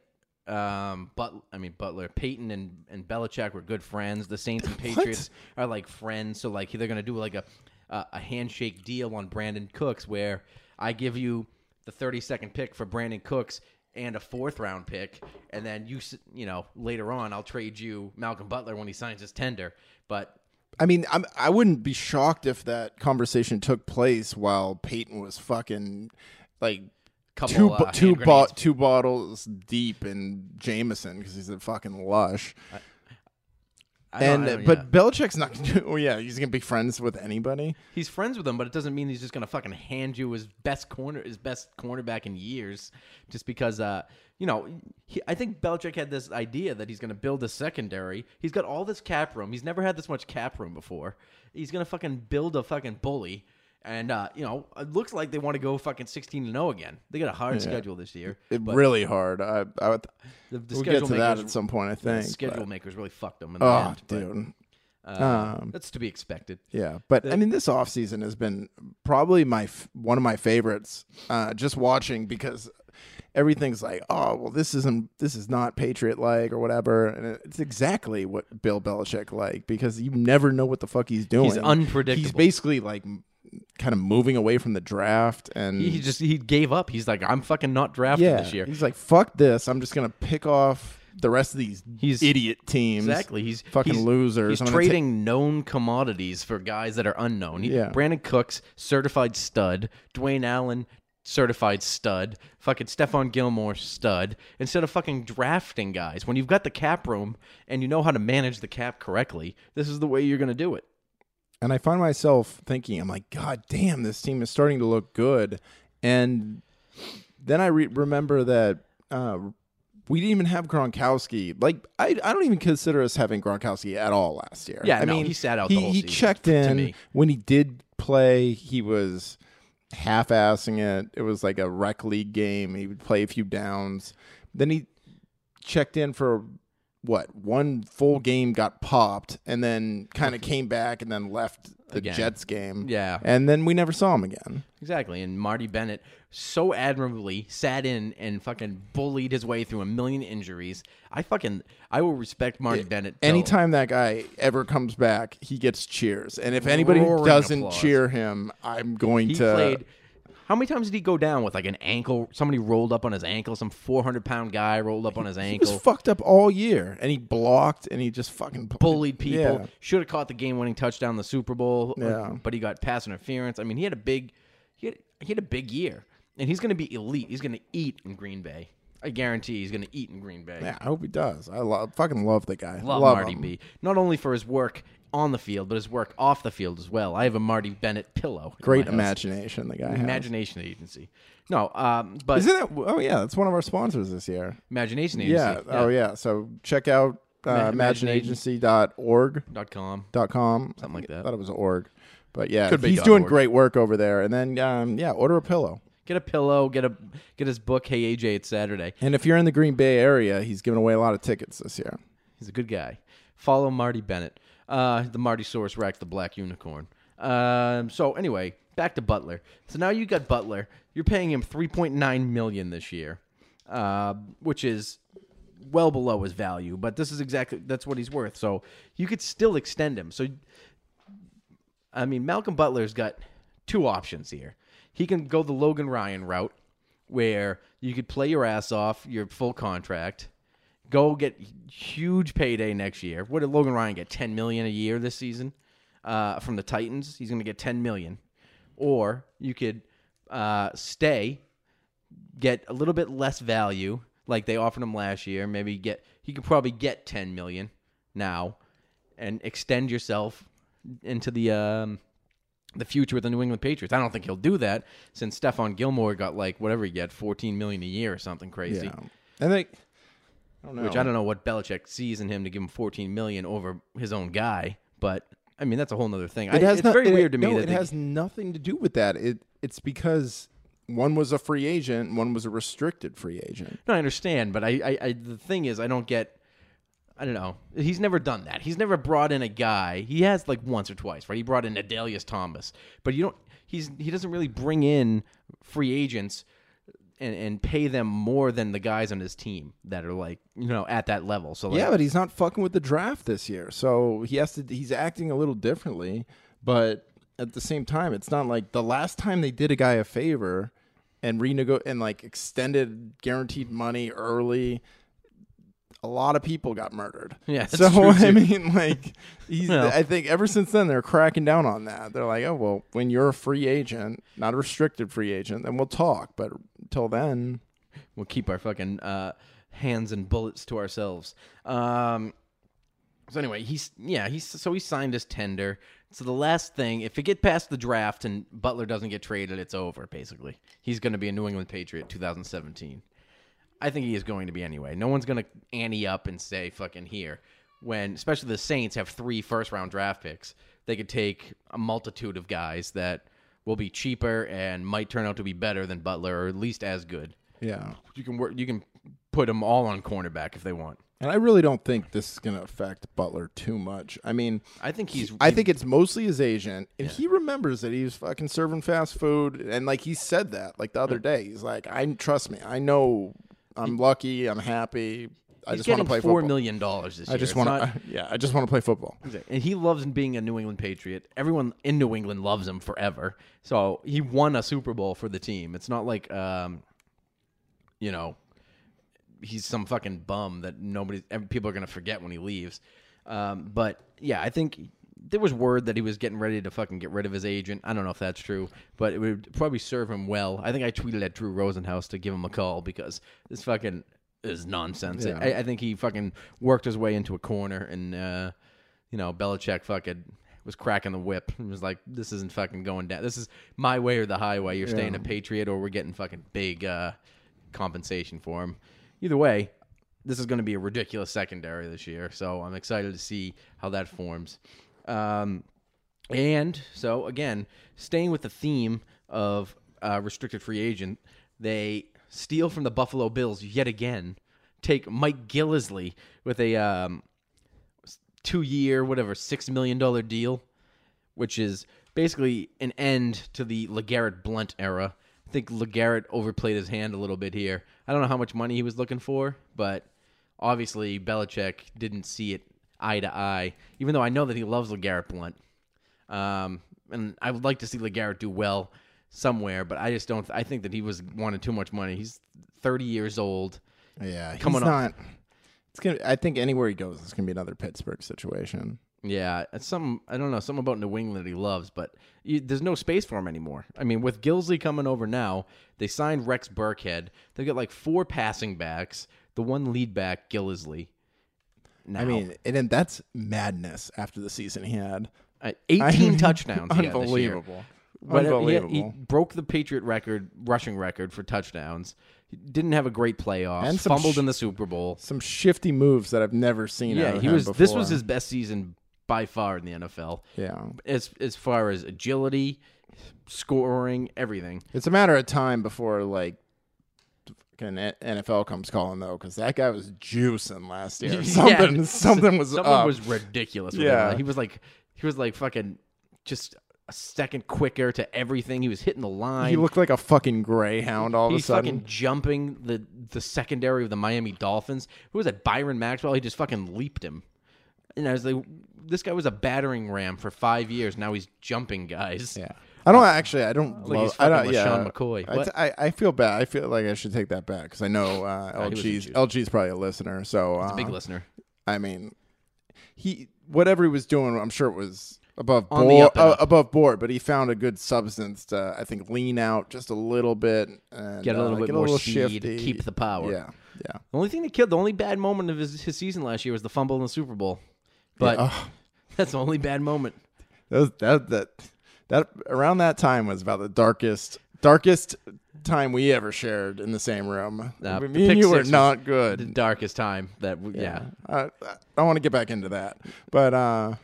S2: um but I mean Butler, Payton and and Belichick were good friends. The Saints and Patriots are like friends, so like they're going to do like a a a handshake deal on Brandin Cooks where I give you the 32nd pick for Brandin Cooks and a fourth round pick and then you you know later on I'll trade you Malcolm Butler when he signs his tender. But
S3: I mean, I'm, I wouldn't be shocked if that conversation took place while Payton was fucking like
S2: Couple,
S3: two
S2: uh,
S3: two bo- two bottles deep in Jameson because he's a fucking lush.
S2: I don't-
S3: and
S2: I don't-
S3: but
S2: yeah.
S3: Belichick's not gonna do. Oh yeah, he's gonna be friends with anybody.
S2: He's friends with him, but it doesn't mean he's just gonna fucking hand you his best corner, his best cornerback in years, just because. Uh, you know, he, I think Belichick had this idea that he's gonna build a secondary. He's got all this cap room. He's never had this much cap room before. He's gonna fucking build a fucking bully, and uh, you know, it looks like they want to go fucking sixteen and zero again. They got a hard schedule this year.
S3: It really hard. I, I would,
S2: the, the
S3: we'll get to that at some point. I
S2: the
S3: think.
S2: schedule
S3: but-
S2: makers really fucked them in the
S3: oh,
S2: end. but,
S3: dude.
S2: uh,
S3: Um,
S2: that's to be expected.
S3: Yeah, but I mean, this offseason has been probably my f- one of my favorites. Uh, just watching because everything's like, oh, well, this isn't this is not Patriot like or whatever, and it's exactly what Bill Belichick like because you never know what the fuck he's doing.
S2: unpredictable.
S3: He's basically like kind of moving away from the draft, and
S2: He, just he gave up. He's like, I'm fucking not drafted
S3: yeah,
S2: this year.
S3: he's like, fuck this. I'm just gonna pick off the rest of these
S2: He's-
S3: idiot teams.
S2: Exactly. He's
S3: fucking
S2: he's-
S3: losers.
S2: He's
S3: I'm ta-
S2: trading known commodities for guys that are unknown. He,
S3: Yeah.
S2: Brandin Cooks, certified stud. Dwayne Allen, certified stud. Fucking Stephon Gilmore, stud. Instead of fucking drafting guys, when you've got the cap room and you know how to manage the cap correctly, this is the way you're going to do it.
S3: And I find myself thinking, I'm like, God damn, this team is starting to look good. And then I re- remember that uh, we didn't even have Gronkowski. Like, I, I don't even consider us having Gronkowski at all last year.
S2: Yeah,
S3: I
S2: no,
S3: mean,
S2: he sat out the
S3: He, he checked in when he did play. He was half-assing it. It was like a rec league game. He would play a few downs. Then he checked in for what one full game got popped and then kind of came back and then left the
S2: Again.
S3: Jets game.
S2: Yeah.
S3: and then we never saw him again.
S2: Exactly. And Marty Bennett so admirably sat in and fucking bullied his way through a million injuries. I fucking I will respect Marty Bennett. till-
S3: Anytime that guy ever comes back, he gets cheers. And if anybody
S2: Roaring
S3: doesn't
S2: applause.
S3: cheer him, I'm going
S2: he
S3: to.
S2: played. How many times did he go down with like an ankle? Somebody rolled up on his ankle. Some 400 pound guy rolled up on his ankle.
S3: He was fucked up all year, and he blocked, and he just fucking
S2: bullied people.
S3: Yeah.
S2: Should have caught the game-winning touchdown in the Super Bowl. uh,
S3: Yeah.
S2: but he got pass interference. I mean, he had a big, he had, he had a big year, and he's going to be elite. He's going to eat in Green Bay. I guarantee he's going to eat in Green Bay.
S3: Yeah, I hope he does. I love, fucking love the guy.
S2: Love, Marty
S3: him.
S2: B. Not only for his work on the field, but his work off the field as well. I have a Marty Bennett pillow.
S3: Great imagination, the guy. has.
S2: Imagination Agency. No, um, but
S3: Isn't it? Oh yeah, that's one of our sponsors this year.
S2: Imagination Agency.
S3: Yeah. Oh yeah. So check out uh,
S2: Ma-
S3: imaginagency.org.
S2: Dot com.
S3: dot com.
S2: Something like that.
S3: I thought it was org. But yeah,
S2: Could be
S3: he's
S2: dot
S3: doing
S2: org.
S3: great work over there. And then um, yeah, order a pillow.
S2: Get a pillow. Get a get his book. Hey AJ, it's Saturday.
S3: And if you're in the Green Bay area, he's giving away a lot of tickets this year.
S2: He's a good guy. Follow Marty Bennett. Uh, the Martysaurus Rex, the Black Unicorn. Um, so anyway, back to Butler. So now you got Butler. You're paying him 3.9 million this year, uh, which is well below his value. But this is exactly that's what he's worth. So you could still extend him. So I mean, Malcolm Butler's got two options here. He can go the Logan Ryan route, where you could play your ass off, your full contract, go get huge payday next year. What did Logan Ryan get? Ten million a year this season uh, from the Titans. He's going to get ten million. Or you could uh, stay, get a little bit less value, like they offered him last year. Maybe get he could probably get ten million now, and extend yourself into the um, the future with the New England Patriots. I don't think he'll do that since Stephon Gilmore got like whatever he got, fourteen million a year or something crazy.
S3: Yeah. And they, I don't know.
S2: Which I don't know what Belichick sees in him to give him 14 million over his own guy, but I mean that's a whole other thing. I,
S3: It has
S2: it's very
S3: it-
S2: weird to me
S3: no,
S2: that
S3: it has nothing to do with that. It it's because one was a free agent, one was a restricted free agent.
S2: No, I understand, but I, I, I the thing is, I don't get. I don't know. He's never done that. He's never brought in a guy. He has like once or twice, right? He brought in Adalius Thomas, but you don't. He's he doesn't really bring in free agents and and pay them more than the guys on his team that are like you know at that level. So like,
S3: Yeah, but he's not fucking with the draft this year, so he has to. He's acting a little differently, but at the same time, it's not like the last time they did a guy a favor and renego and like extended guaranteed money early. A lot of people got murdered.
S2: Yeah,
S3: so I mean, like.
S2: Well.
S3: I think ever since then they're cracking down on that. They're like, oh well, when you're a free agent, not a restricted free agent, then we'll talk. But until then,
S2: we'll keep our fucking uh, hands and bullets to ourselves. Um, so anyway, he's yeah he's so he signed his tender. So the last thing, if it get past the draft and Butler doesn't get traded, it's over. Basically, he's going to be a New England Patriot 2017. I think he is going to be anyway. No one's going to ante up and say fucking here when, especially the Saints have three first round draft picks. They could take a multitude of guys that will be cheaper and might turn out to be better than Butler or at least as good.
S3: yeah.
S2: You can work. You can put them all on cornerback if they want.
S3: And I really don't think this is going to affect Butler too much. I mean,
S2: I think he's.
S3: I think it's mostly his agent, and he remembers that he's fucking serving fast food, and like he said that like the other day, he's like, "I trust me, I know, I'm lucky, I'm happy, I
S2: he's
S3: just want to play
S2: four
S3: football.
S2: million dollars this year.
S3: I just want to, yeah, I just want to play football.
S2: and he loves being a New England Patriot. Everyone in New England loves him forever. So he won a Super Bowl for the team. It's not like, um, you know, he's some fucking bum that nobody, people are gonna forget when he leaves. Um, but yeah, I think there was word that he was getting ready to fucking get rid of his agent. I don't know if that's true, but it would probably serve him well. I think I tweeted at Drew Rosenhaus to give him a call because this fucking is nonsense.
S3: Yeah.
S2: I, I think he fucking worked his way into a corner and. uh you know, Belichick fucking was cracking the whip and was like, "This isn't fucking going down. This is my way or the highway. You're staying a Patriot, or we're getting fucking big uh, compensation for him." Either way, this is going to be a ridiculous secondary this year, so I'm excited to see how that forms. Um, and so again, staying with the theme of uh, restricted free agent, they steal from the Buffalo Bills yet again take Mike Gillislee with a um, two year, whatever, $6 million deal, which is basically an end to the LeGarrette Blunt era. I think LeGarrette overplayed his hand a little bit here. I don't know how much money he was looking for, but obviously Belichick didn't see it eye to eye, even though I know that he loves LeGarrette Blunt. Um, and I would like to see LeGarrette do well somewhere, but I just don't. I think that he was wanted too much money. He's 30 years old.
S3: Yeah,
S2: Coming
S3: he's not. It's gonna. I think anywhere he goes, it's gonna be another Pittsburgh situation.
S2: Yeah, it's some I don't know something about New England that he loves, but you, there's no space for him anymore. I mean, with Gillislee coming over now, they signed Rex Burkhead. They got like four passing backs. The one lead back, Gillislee. Now,
S3: I mean, and then that's madness after the season he had.
S2: uh, 18
S3: I mean,
S2: touchdowns. he had this year.
S3: Unbelievable.
S2: But uh, he,
S3: Unbelievable.
S2: he broke the Patriot record, rushing record for touchdowns. He didn't have a great playoff.
S3: And
S2: fumbled
S3: sh-
S2: in the Super Bowl.
S3: Some shifty moves that I've never seen.
S2: Yeah, he was. This was his best season by far in the NFL.
S3: Yeah,
S2: As as far as agility, scoring, everything.
S3: it's a matter of time before like. Fucking NFL comes calling though, because that guy was juicing last year. Something,
S2: Yeah.
S3: something was
S2: Something
S3: up.
S2: was ridiculous. With
S3: Yeah.
S2: him. he was like he was like fucking just a second quicker to everything. He was hitting the line.
S3: he looked like a fucking greyhound all of a sudden.
S2: fucking jumping the the secondary of the Miami Dolphins. Who was that? Byron Maxwell. He just fucking leaped him. And I was like, this guy was a battering ram for five years. Now he's jumping guys.
S3: Yeah. I don't actually. I don't.
S2: Like
S3: love,
S2: he's
S3: I don't. Yeah.
S2: LeSean McCoy.
S3: I,
S2: What?
S3: t- I, I feel bad. I feel like I should take that back because I know uh,
S2: he a
S3: LG's. LG's probably a listener. So uh,
S2: Big listener.
S3: I mean, he whatever he was doing, I'm sure it was above
S2: On the
S3: board.
S2: up and
S3: Uh,
S2: up.
S3: above board, but he found a good substance to I think lean out just a little bit and
S2: Get a little
S3: uh,
S2: bit
S3: get
S2: more
S3: little
S2: speed,
S3: shifty.
S2: keep the power.
S3: Yeah. Yeah.
S2: The only thing that killed, the only bad moment of his, his season last year was the fumble in the Super Bowl. But
S3: Yeah, oh.
S2: that's the only bad moment.
S3: That, was- that that that around that time was about the darkest darkest time we ever shared in the same room.
S2: Nah,
S3: Me and you were not
S2: The
S3: good.
S2: darkest time that, we, yeah.
S3: I, I want to get back into that, but uh,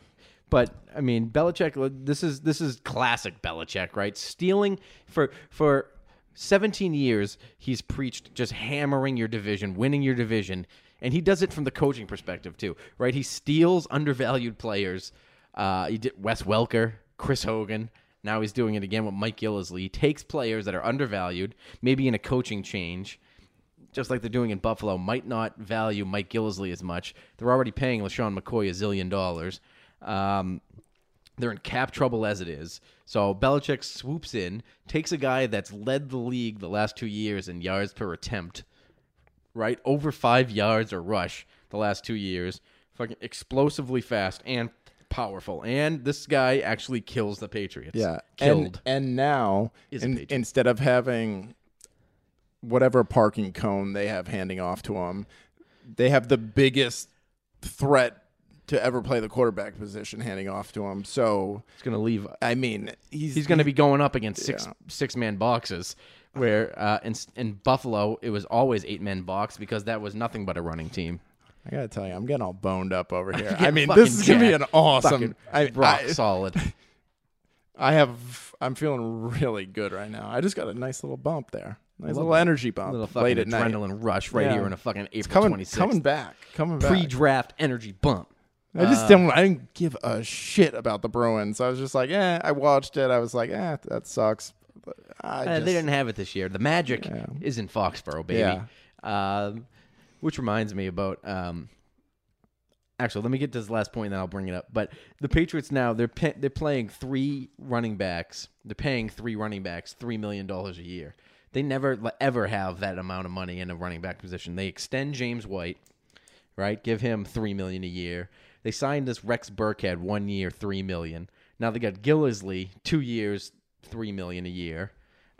S2: But I mean, Belichick. This is this is classic Belichick, right? Stealing for for 17 years, he's preached just hammering your division, winning your division, and he does it from the coaching perspective too, right? He steals undervalued players. Uh, he did Wes Welker, Chris Hogan. Now he's doing it again with Mike Gillislee. He takes players that are undervalued, maybe in a coaching change, just like they're doing in Buffalo, might not value Mike Gillislee as much. They're already paying LeSean McCoy a zillion dollars. Um, they're in cap trouble as it is. So Belichick swoops in, takes a guy that's led the league the last two years in yards per attempt, right? Over five yards a rush the last two years. Fucking explosively fast and powerful. And this guy actually kills the Patriots.
S3: yeah,
S2: Killed.
S3: And, and now in- instead of having whatever parking cone they have handing off to him, they have the biggest threat to ever play the quarterback position handing off to him. So
S2: He's going to leave
S3: I mean, he's
S2: he's going to be going up against six
S3: Yeah.
S2: six man boxes. Where uh, in in Buffalo it was always eight man box because that was nothing but a running team.
S3: I gotta tell you, I'm getting all boned up over here. I mean, this is gonna be an awesome. I,
S2: rock
S3: I,
S2: solid.
S3: I have. I'm feeling really good right now. I just got a nice little bump there. Nice little
S2: that.
S3: energy bump
S2: little
S3: late
S2: fucking
S3: at night.
S2: adrenaline rush right
S3: Yeah.
S2: here in a fucking April
S3: It's coming,
S2: 26th.
S3: coming back, coming back.
S2: Pre-draft energy bump.
S3: I just didn't. I didn't give a shit about the Bruins. I was just like, eh. I watched it. I was like, eh, that sucks. But I
S2: Uh,
S3: just,
S2: they didn't have it this year. The Magic
S3: Yeah.
S2: is in Foxborough, baby.
S3: Yeah.
S2: Um, which reminds me about. Um, actually, let me get to this last point, and then I'll bring it up. But the Patriots now they're they're playing three running backs. They're paying three running backs three million dollars a year. They never ever have that amount of money in a running back position. They extend James White, right? Give him three million a year. They signed this Rex Burkhead one year, three million. Now they got Gillislee two years, three million a year,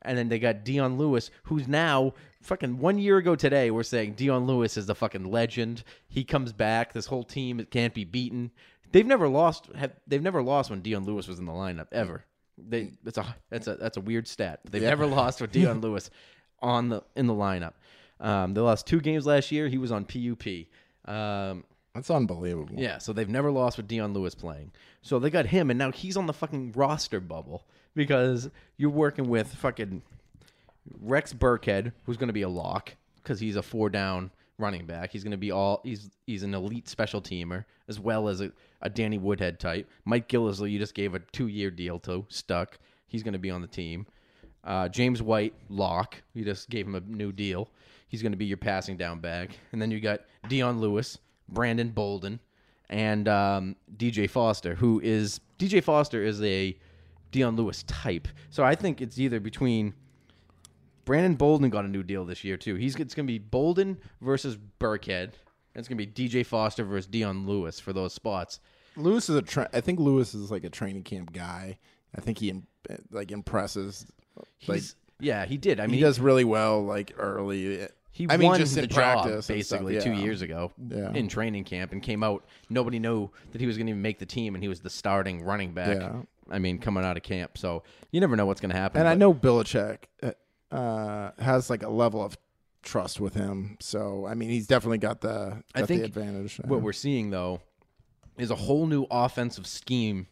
S2: and then they got Dion Lewis, who's now fucking one year ago today. We're saying Dion Lewis is the fucking legend. He comes back. This whole team it can't be beaten. They've never lost. Have, they've never lost when Dion Lewis was in the lineup ever. They that's a that's a that's a weird stat. They've never lost with Dion Lewis on the in the lineup. Um, they lost two games last year. He was on PUP. Um,
S3: That's unbelievable.
S2: yeah, so they've never lost with Dion Lewis playing. So they got him, and now he's on the fucking roster bubble because you're working with fucking Rex Burkhead, who's going to be a lock because he's a four down running back. He's going to be all he's he's an elite special teamer as well as a, a Danny Woodhead type. Mike Gillislee, you just gave a two year deal to, stuck. He's going to be on the team. Uh, James White, lock. You just gave him a new deal. He's going to be your passing down back. And then you got Dion Lewis, Brandon Bolden, and um, DJ Foster, who is DJ Foster is a Dion Lewis type. So I think it's either between Brandon Bolden got a new deal this year too. He's it's going to be Bolden versus Burkhead. And it's going to be DJ Foster versus Dion Lewis for those spots.
S3: Lewis is a. Tra- I think Lewis is like a training camp guy. I think he like impresses. Like
S2: He's yeah, he did. I mean,
S3: he does really well like early.
S2: He
S3: I mean,
S2: won
S3: just
S2: the
S3: in
S2: job
S3: practice and stuff,
S2: basically two years ago
S3: Yeah.
S2: in training camp and came out. Nobody knew that he was going to even make the team, and he was the starting running back.
S3: Yeah.
S2: I mean, coming out of camp, so you never know what's going to happen.
S3: And I know Belichick uh, uh, has like a level of trust with him. So I mean, he's definitely got the
S2: I think
S3: the advantage.
S2: what we're seeing though is a whole new offensive scheme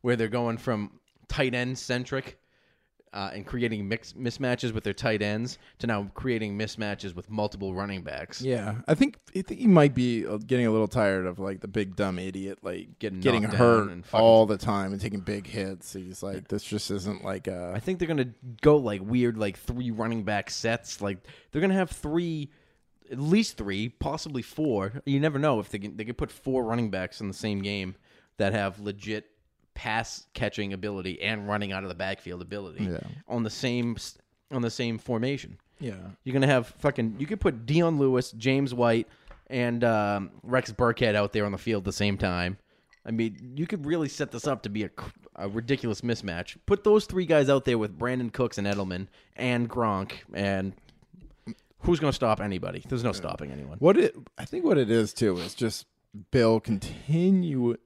S2: where they're going from tight end centric uh, and creating mix mismatches with their tight ends to now creating mismatches with multiple running backs.
S3: Yeah, I think I think he might be uh, getting a little tired of like the big dumb idiot, like
S2: Getting
S3: getting hurt
S2: and
S3: all the time and taking big hits. He's like, this just isn't like a.
S2: I think they're gonna go like weird, like three running back sets. Like they're gonna have three, at least three, possibly four. You never know if they can. They could put four running backs in the same game that have legit pass catching ability and running out of the backfield ability
S3: Yeah.
S2: on the same on the same formation.
S3: yeah,
S2: You're gonna have fucking. You could put Dion Lewis, James White, and um, Rex Burkhead out there on the field at the same time. I mean, you could really set this up to be a, a ridiculous mismatch. Put those three guys out there with Brandin Cooks and Edelman and Gronk, and who's gonna stop anybody? There's no stopping anyone.
S3: what it I think what it is too is just Bill continue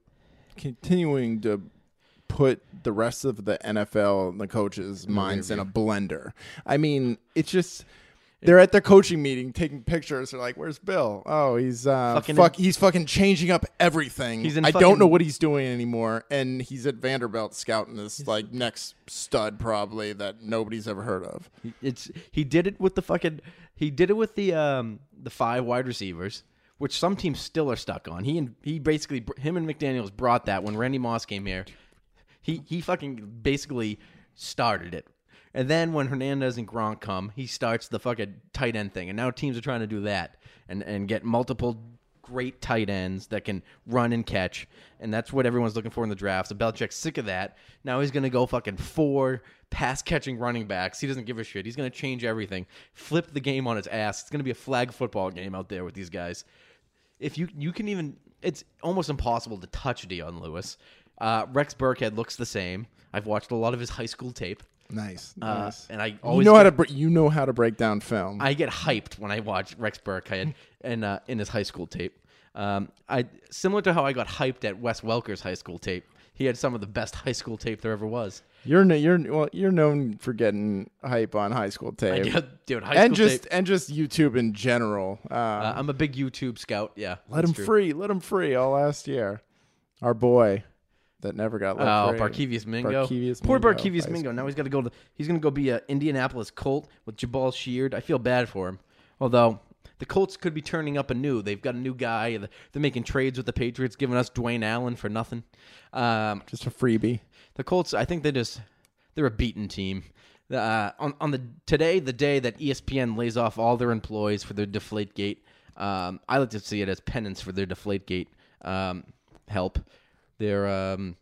S3: continuing to put the rest of the NFL and the coaches' minds in a blender. I mean, it's just they're at their coaching meeting taking pictures. They're like, "Where's Bill? Oh, he's uh,
S2: Fucking
S3: fuck, he's fucking changing up everything.
S2: He's in
S3: I
S2: fucking-
S3: don't know what he's doing anymore, and he's at Vanderbilt scouting this like next stud probably that nobody's ever heard of.
S2: It's he did it with the fucking he did it with the um the five wide receivers, which some teams still are stuck on. He and he basically him and McDaniels brought that when Randy Moss came here. He he fucking basically started it. And then when Hernandez and Gronk come, he starts the fucking tight end thing. And now teams are trying to do that and and get multiple great tight ends that can run and catch. And that's what everyone's looking for in the draft. So Belichick's sick of that. Now he's gonna go fucking four pass catching running backs. He doesn't give a shit. He's gonna change everything. Flip the game on its ass. It's gonna be a flag football game out there with these guys if you you can even it's almost impossible to touch Dion Lewis. Uh, Rex Burkhead looks the same. I've watched a lot of his high school tape,
S3: Nice,
S2: uh,
S3: nice.
S2: and I always you
S3: know how to bre- you know how to break down film.
S2: I get hyped when I watch Rex Burkhead and uh, in his high school tape. Um, I similar to how I got hyped at Wes Welker's high school tape. He had some of the best high school tape there ever was.
S3: You're kn- you're well, you're known for getting hype on high school
S2: I
S3: tape,
S2: dude, high
S3: and
S2: school
S3: just
S2: tape.
S3: and just YouTube in general. Uh,
S2: Uh, I'm a big YouTube scout. Yeah,
S3: let him
S2: true.
S3: free, let him free all last year. Our boy that never got let
S2: Oh,
S3: free.
S2: Barkevious Mingo.
S3: Barkevious
S2: Poor
S3: Mingo, Barkevious
S2: Mingo. Now he's got to go to. He's going to go be a Indianapolis Colt with Jabaal Sheard. I feel bad for him. Although the Colts could be turning up anew. They've got a new guy. They're making trades with the Patriots, giving us Dwayne Allen for nothing. Um,
S3: just a freebie.
S2: the Colts, I think they just they're a beaten team. Uh, on on the today, the day that ESPN lays off all their employees for their Deflategate, um, I like to see it as penance for their Deflategate um, help. They're um,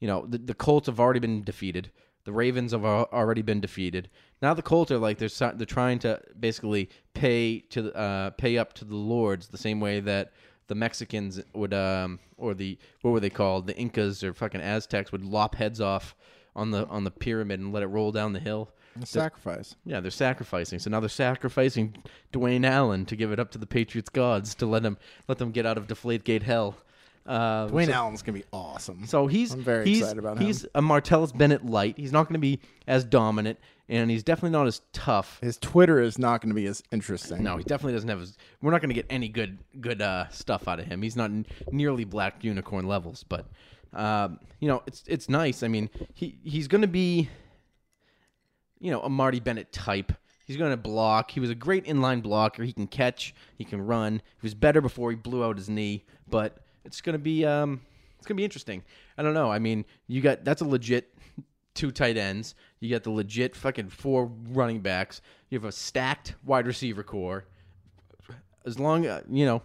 S2: you know the, the Colts have already been defeated. The Ravens have already been defeated. Now the Colts are like they're they're trying to basically pay to uh, pay up to the lords the same way that the Mexicans would um or the what were they called the Incas or fucking Aztecs would lop heads off on the on the pyramid and let it roll down the hill.
S3: Sacrifice.
S2: Yeah, they're sacrificing. So now they're sacrificing Dwayne Allen to give it up to the Patriots gods to let them let them get out of Deflategate hell. Uh,
S3: Dwayne
S2: so-
S3: Allen's gonna be awesome.
S2: so he's
S3: I'm very
S2: he's,
S3: excited about him.
S2: He's a Martellus Bennett light. He's not going to be as dominant, and he's definitely not as tough.
S3: His Twitter is not going to be as interesting.
S2: No, he definitely doesn't have. His, we're not going to get any good good uh, stuff out of him. He's not n- nearly black unicorn levels, but um, you know, it's it's nice. I mean, he he's going to be, you know, a Marty Bennett type. He's He's going to block. He was a great inline blocker. He can catch. He can run. He was better before he blew out his knee. But it's going to be um, it's to be interesting. I don't know. I mean, you got that's a legit two tight ends. You got the legit fucking four running backs. You have a stacked wide receiver core. As long uh, you know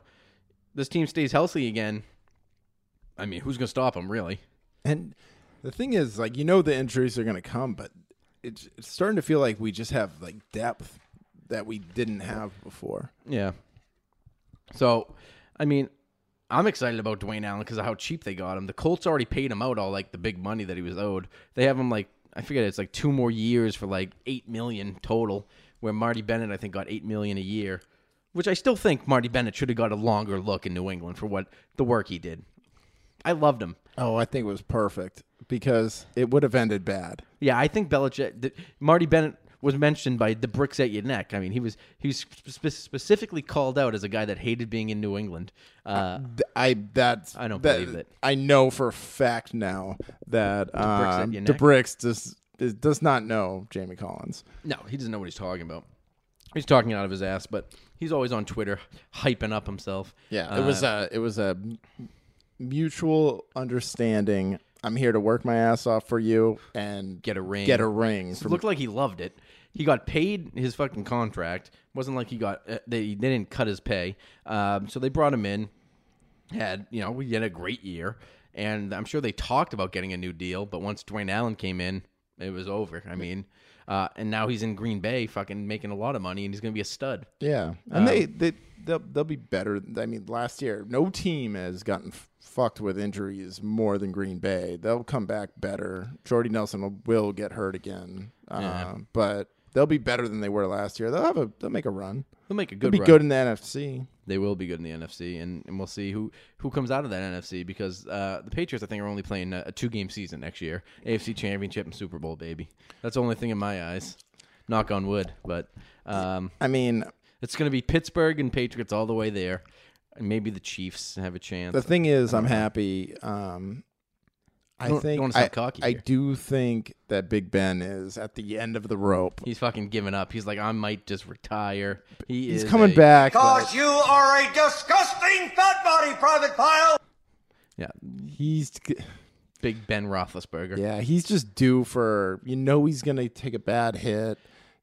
S2: this team stays healthy again, I mean, who's going to stop them really?
S3: And the thing is, like, you know, the injuries are going to come, but it's, it's starting to feel like we just have like depth that we didn't have before.
S2: Yeah. So, I mean, I'm excited about Dwayne Allen because of how cheap they got him. The Colts already paid him out all like the big money that he was owed. They have him like I forget it's like two more years for like eight million total. Where Marty Bennett I think got eight million a year, which I still think Marty Bennett should have got a longer look in New England for what the work he did. I loved him.
S3: Oh, I think it was perfect because it would have ended bad.
S2: Yeah, I think Belichick, the, Marty Bennett was mentioned by the bricks at your neck. I mean, he was he was spe- specifically called out as a guy that hated being in New England. Uh,
S3: I that's
S2: I don't
S3: that-
S2: believe it.
S3: I know for a fact now that
S2: at
S3: um,
S2: your neck?
S3: Does does not know Jamie Collins.
S2: no, he doesn't know what he's talking about. He's talking out of his ass, but he's always on Twitter hyping up himself.
S3: Yeah, it was a it was a mutual understanding. I'm here to work my ass off for you and
S2: Get a ring.
S3: Get a ring.
S2: It looked like he loved it. He got paid his fucking contract. wasn't like he got uh, they, they didn't cut his pay. Um, so they brought him in. Had you know we had a great year, and I'm sure they talked about getting a new deal. But once Dwayne Allen came in, it was over. I mean, uh, and now he's in Green Bay, fucking making a lot of money, and he's gonna be a stud.
S3: yeah, and they they they'll, they'll be better. I mean, last year no team has gotten f- fucked with injuries more than Green Bay. They'll come back better. Jordy Nelson will, will get hurt again, uh, but they'll be better than they were last year. They'll have a they'll make a run.
S2: They'll make a
S3: They'll
S2: good.
S3: be
S2: run.
S3: good in the NFC.
S2: They will be good in the NFC, and, and we'll see who, who comes out of that NFC because uh, the Patriots, I think, are only playing a, a two game season next year AFC Championship and Super Bowl, baby. That's the only thing in my eyes. Knock on wood. But um,
S3: I mean,
S2: it's going to be Pittsburgh and Patriots all the way there. And maybe the Chiefs have a chance.
S3: The thing is, I'm happy. Um, I
S2: Don't-
S3: think
S2: don't sound
S3: I,
S2: cocky
S3: I
S2: here.
S3: do think that Big Ben is at the end of the rope.
S2: He's fucking giving up. He's like, I might just retire. He
S3: He's
S2: is
S3: coming
S2: a-
S3: back.
S5: Because
S3: but
S5: you are a disgusting fat body, Private Pile.
S2: Yeah,
S3: He's
S2: big Ben Roethlisberger.
S3: yeah, he's just due for. You know, he's gonna take a bad hit,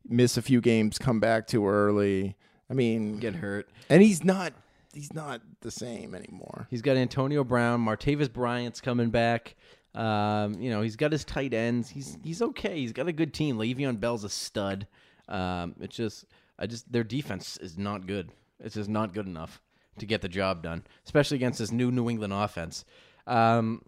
S3: miss a few games, come back too early. I mean,
S2: Get hurt.
S3: and he's not. He's not the same anymore.
S2: He's got Antonio Brown, Martavis Bryant's coming back. Um, you know, he's got his tight ends. He's he's okay. He's got a good team. Le'Veon Bell's a stud. Um, it's just I just their defense is not good. It's just not good enough to get the job done, especially against this new New England offense. Um,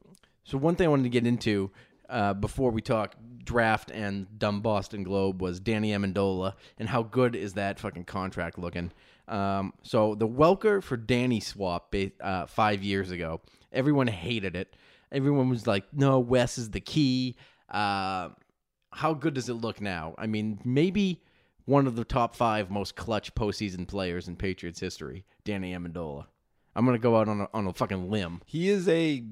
S2: so one thing I wanted to get into uh, before we talk draft and dumb Boston Globe was Danny Amendola and how good is that fucking contract looking. Um, so the Welker for Danny swap uh, five years ago, everyone hated it. Everyone was like, "No, Wes is the key." Uh, how good does it look now? I mean, maybe one of the top five most clutch postseason players in Patriots history, Danny Amendola. I'm gonna go out on a, on a fucking limb.
S3: He is a.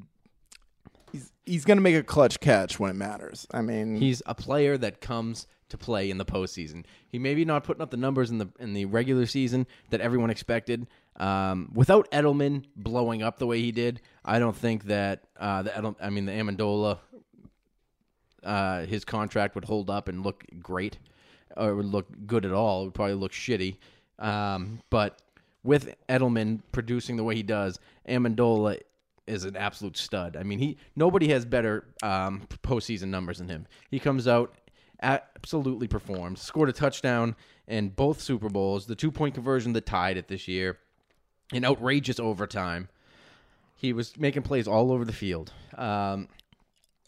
S3: He's he's gonna make a clutch catch when it matters. I mean,
S2: He's a player that comes to play in the postseason. He maybe not putting up the numbers in the in the regular season that everyone expected. Um, without Edelman blowing up the way he did, I don't think that uh, the Edel, I mean the Amendola, uh, his contract would hold up and look great, or it would look good at all. It would probably look shitty. Um, but with Edelman producing the way he does, Amendola is an absolute stud. I mean, he nobody has better um, postseason numbers than him. He comes out, absolutely performs, scored a touchdown in both Super Bowls, the two point conversion that tied it this year, in outrageous overtime. He was making plays all over the field. Um,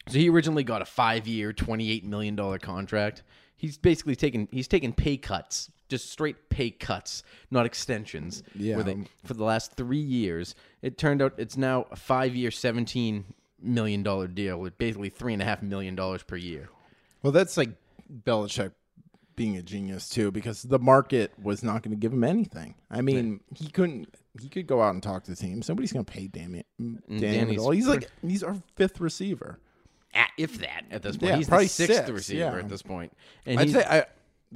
S2: so he originally got a five-year, twenty-eight million dollar contract. He's basically taken he's taken pay cuts, just straight pay cuts, not extensions.
S3: Yeah.
S2: they- for the last three years, it turned out it's now a five-year, seventeen million dollar deal with basically three and a half million dollars per year.
S3: Well, that's like Belichick being a genius too, because the market was not going to give him anything. I mean, he couldn't. He could go out and talk to the team. Somebody's going to pay Damien. Mm,
S2: mm, Danny Danny's
S3: Amendola. He's like he's our fifth receiver.
S2: At, if that at this point,
S3: Yeah,
S2: he's
S3: probably
S2: sixth
S3: six,
S2: receiver
S3: yeah.
S2: at this point. And
S3: I'd say I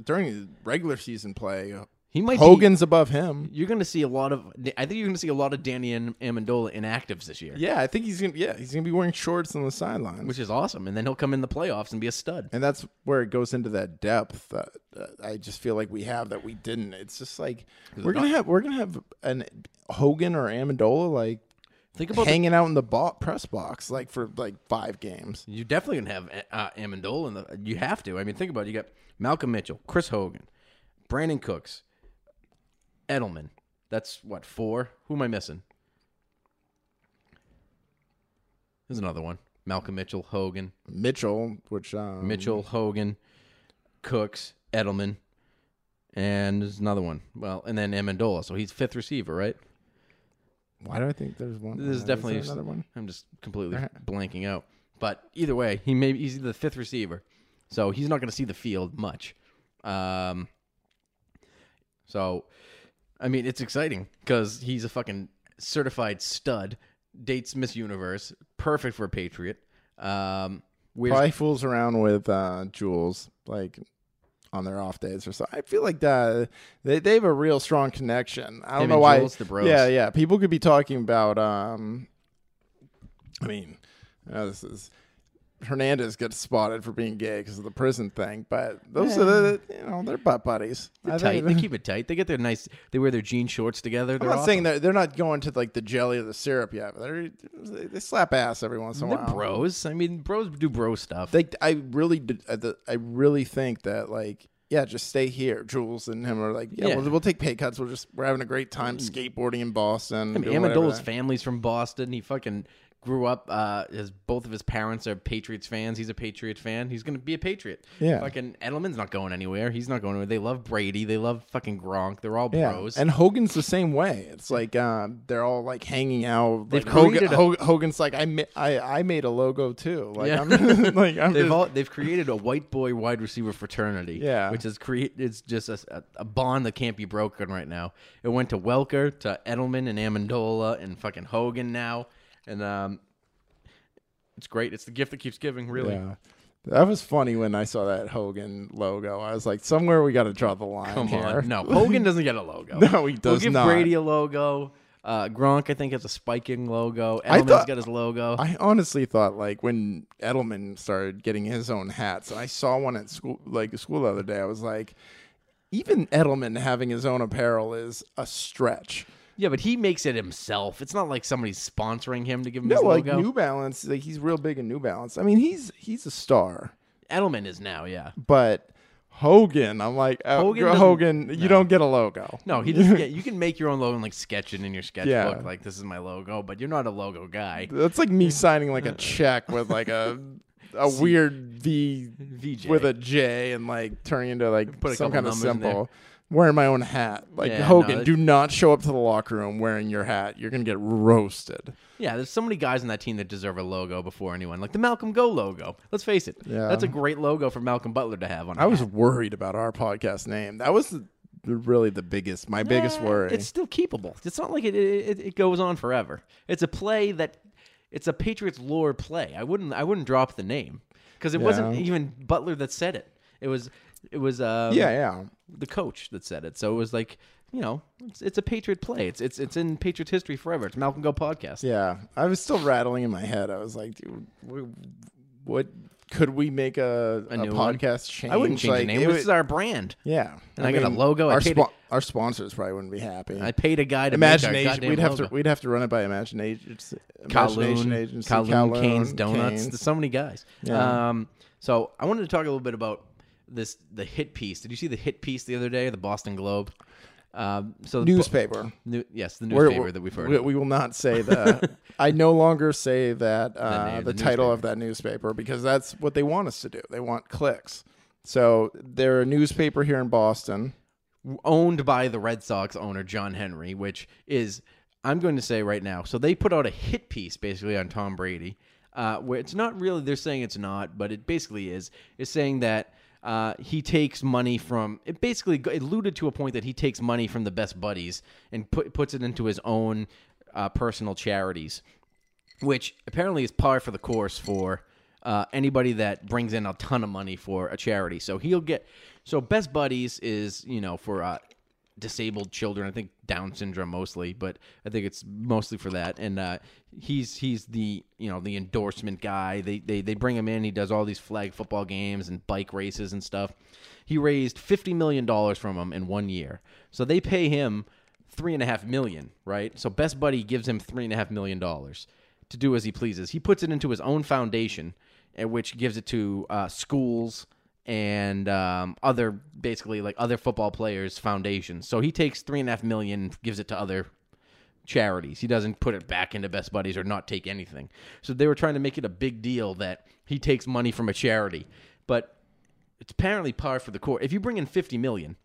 S3: during regular season play,
S2: He might be-
S3: Hogan's above him.
S2: You're going to see a lot of. I think you're going to see a lot of Danny and Amendola inactives this year,
S3: Yeah, I think he's gonna. Yeah, he's gonna be wearing shorts on the sidelines,
S2: which is awesome. And then he'll come in the playoffs and be a stud.
S3: and that's where it goes into that depth that uh, I just feel like we have that we didn't. It's just like we're gonna have we're gonna have an Hogan or Amendola like
S2: Think about the,
S3: hanging out in the bo- press box like for like five games.
S2: you definitely gonna have uh, Amendola in the. You have to. I mean, think about it. You got Malcolm Mitchell, Chris Hogan, Brandin Cooks, Edelman. That's what four. Who am I missing? There's another one. Malcolm Mitchell, Hogan,
S3: Mitchell, which um,
S2: Mitchell, Hogan, Cooks, Edelman, and there's another one. Well, and then Amendola. So he's fifth receiver, right?
S3: Why do I think there's one?
S2: This is definitely
S3: another one.
S2: I'm just completely
S3: Alright.
S2: blanking out. But either way, he may he's the fifth receiver, so he's not going to see the field much. Um, so, I mean, it's exciting because he's a fucking certified stud. Dates Miss Universe, perfect for a Patriot. Um, wears
S3: Probably fools around with uh, Jules like on their off days or so. I feel like that they they have a real strong connection. I don't
S2: Him
S3: know
S2: and
S3: why.
S2: Jules, the bros.
S3: Yeah, yeah. People could be talking about. um I mean, uh, this is Hernandez gets spotted for being gay because of the prison thing, but those are the you know they're butt buddies. I
S2: tight. They keep it tight. They get their nice. They wear their jean shorts together.
S3: I'm
S2: They're
S3: not
S2: awesome.
S3: saying that they're not going to like the jelly or the syrup yet. But they're, they they slap ass every once in a
S2: They're
S3: while.
S2: bros. I mean, bros do bro stuff.
S3: They, I really, did, uh, I really think that like, yeah, just stay here. Jules and him are like, yeah,
S2: Yeah.
S3: We'll, we'll take pay cuts. We'll just we're having a great time skateboarding in Boston.
S2: I mean,
S3: doing
S2: Amendola's family's from Boston. He fucking grew up. Uh, his both of his parents are Patriots fans. He's a Patriots fan. He's gonna be a Patriot.
S3: Yeah.
S2: Fucking Edelman's not going anywhere. He's not going anywhere. They love Brady. They love fucking Gronk. They're all
S3: Yeah,
S2: bros.
S3: and Hogan's the same way. It's like uh, they're all like hanging out.
S2: They've
S3: Like, Hogan,
S2: a-
S3: Hogan's like I, ma- I I made a logo too. Like
S2: Yeah.
S3: I'm like I'm
S2: They've
S3: just,
S2: all they've created a white boy wide receiver fraternity.
S3: Yeah.
S2: which is create it's just a, a, a bond that can't be broken right now. It went to Welker to Edelman and Amendola and fucking Hogan now, and um, it's great. It's the gift that keeps giving. Really,
S3: yeah. That was funny when I saw that Hogan logo. I was like, somewhere we got to draw the line
S2: Come
S3: here.
S2: on. No, Hogan doesn't get a logo.
S3: No, he does not.
S2: We'll give
S3: not.
S2: Brady a logo. Uh, Gronk, I think, has a spiking logo. Edelman's
S3: thought-
S2: got his logo.
S3: I honestly thought like when Edelman started getting his own hats, and I saw one at school, like school the other day. I was like, even Edelman having his own apparel is a stretch.
S2: Yeah, but he makes it himself. It's not like somebody's sponsoring him to give him
S3: No,
S2: his
S3: like
S2: logo.
S3: New Balance, like he's real big in New Balance. I mean, he's he's a star,
S2: Edelman is now, yeah.
S3: but Hogan, I'm like uh,
S2: Hogan
S3: Hogan. you don't get a logo.
S2: No, he doesn't get. You can make your own logo and like sketch it in your sketchbook,
S3: Yeah.
S2: like this is my logo, but you're not a logo guy.
S3: That's like me signing like a check with like a a weird V
S2: VJ.
S3: with a J and like turning into like
S2: Put
S3: some kind of
S2: numbers in there.
S3: symbol. Wearing my own hat, like
S2: Yeah,
S3: Hogan.
S2: no,
S3: do not show up to the locker room wearing your hat. You're gonna get roasted.
S2: Yeah, there's so many guys on that team that deserve a logo before anyone. Like the Malcolm Go logo. Let's face it.
S3: Yeah.
S2: That's a great logo for Malcolm Butler to have on.
S3: I was worried about our podcast name. That was the, the- really the biggest, my biggest worry.
S2: It's still keepable. It's not like it, it it goes on forever. It's a play that it's a Patriots lore play. I wouldn't I wouldn't drop the name because it wasn't
S3: Yeah.
S2: even Butler that said it. It was it was um,
S3: yeah, yeah.
S2: the coach that said it. So it was like you know it's, it's a Patriot play. It's it's it's in Patriots history forever. It's Malcolm Go podcast.
S3: Yeah, I was still rattling in my head. I was like, dude, wh- what could we make a, a,
S2: new one?
S3: podcast change?
S2: I wouldn't change
S3: like,
S2: the name.
S3: it
S2: This
S3: would-
S2: is our brand.
S3: yeah,
S2: And I got a logo.
S3: Our, spo-
S2: it-
S3: our sponsors probably wouldn't be happy.
S2: I paid a guy to
S3: Imagination. We'd have
S2: logo.
S3: to. We'd have to run it by Imagination. Imagination
S2: Kowloon,
S3: Agency.
S2: Kowloon,
S3: Kowloon,
S2: Kane's Donuts.
S3: Kane's.
S2: There's so many guys.
S3: Yeah.
S2: Um, so I wanted to talk a little bit about this the hit piece. Did you see the hit piece the other day, the Boston Globe? Um, so the
S3: Newspaper.
S2: New, yes, the newspaper
S3: we're-
S2: that we've heard.
S3: We, we will not say that. I no longer say that uh,
S2: name,
S3: the,
S2: the
S3: title of that newspaper because that's what they want us to do. They want clicks. So they're a newspaper here in Boston.
S2: owned by the Red Sox owner John Henry, which is I'm going to say right now. So they put out a hit piece basically on Tom Brady, uh, where it's not really they're saying it's not, but it basically is. Is saying that uh, he takes money from it. Basically alluded to a point that he takes money from the best buddies and put, puts it into his own uh, personal charities which apparently is par for the course for uh, anybody that brings in a ton of money for a charity. So he'll get So Best Buddies is you know for uh, disabled children. I think Down syndrome mostly, but I think it's mostly for that. And uh, he's he's the you know the endorsement guy. They, they they bring him in. He does all these flag football games and bike races and stuff. He raised fifty million dollars from them in one year. So they pay him three and a half million, right? So Best Buddy gives him three and a half million dollars to do as he pleases. He puts it into his own foundation, uh, which gives it to uh, schools and um, other basically like other football players' foundations. So he takes three and a half million, gives it to other charities. He doesn't put it back into Best Buddies or not take anything. So they were trying to make it a big deal that he takes money from a charity, but it's apparently par for the course. If you bring in fifty million,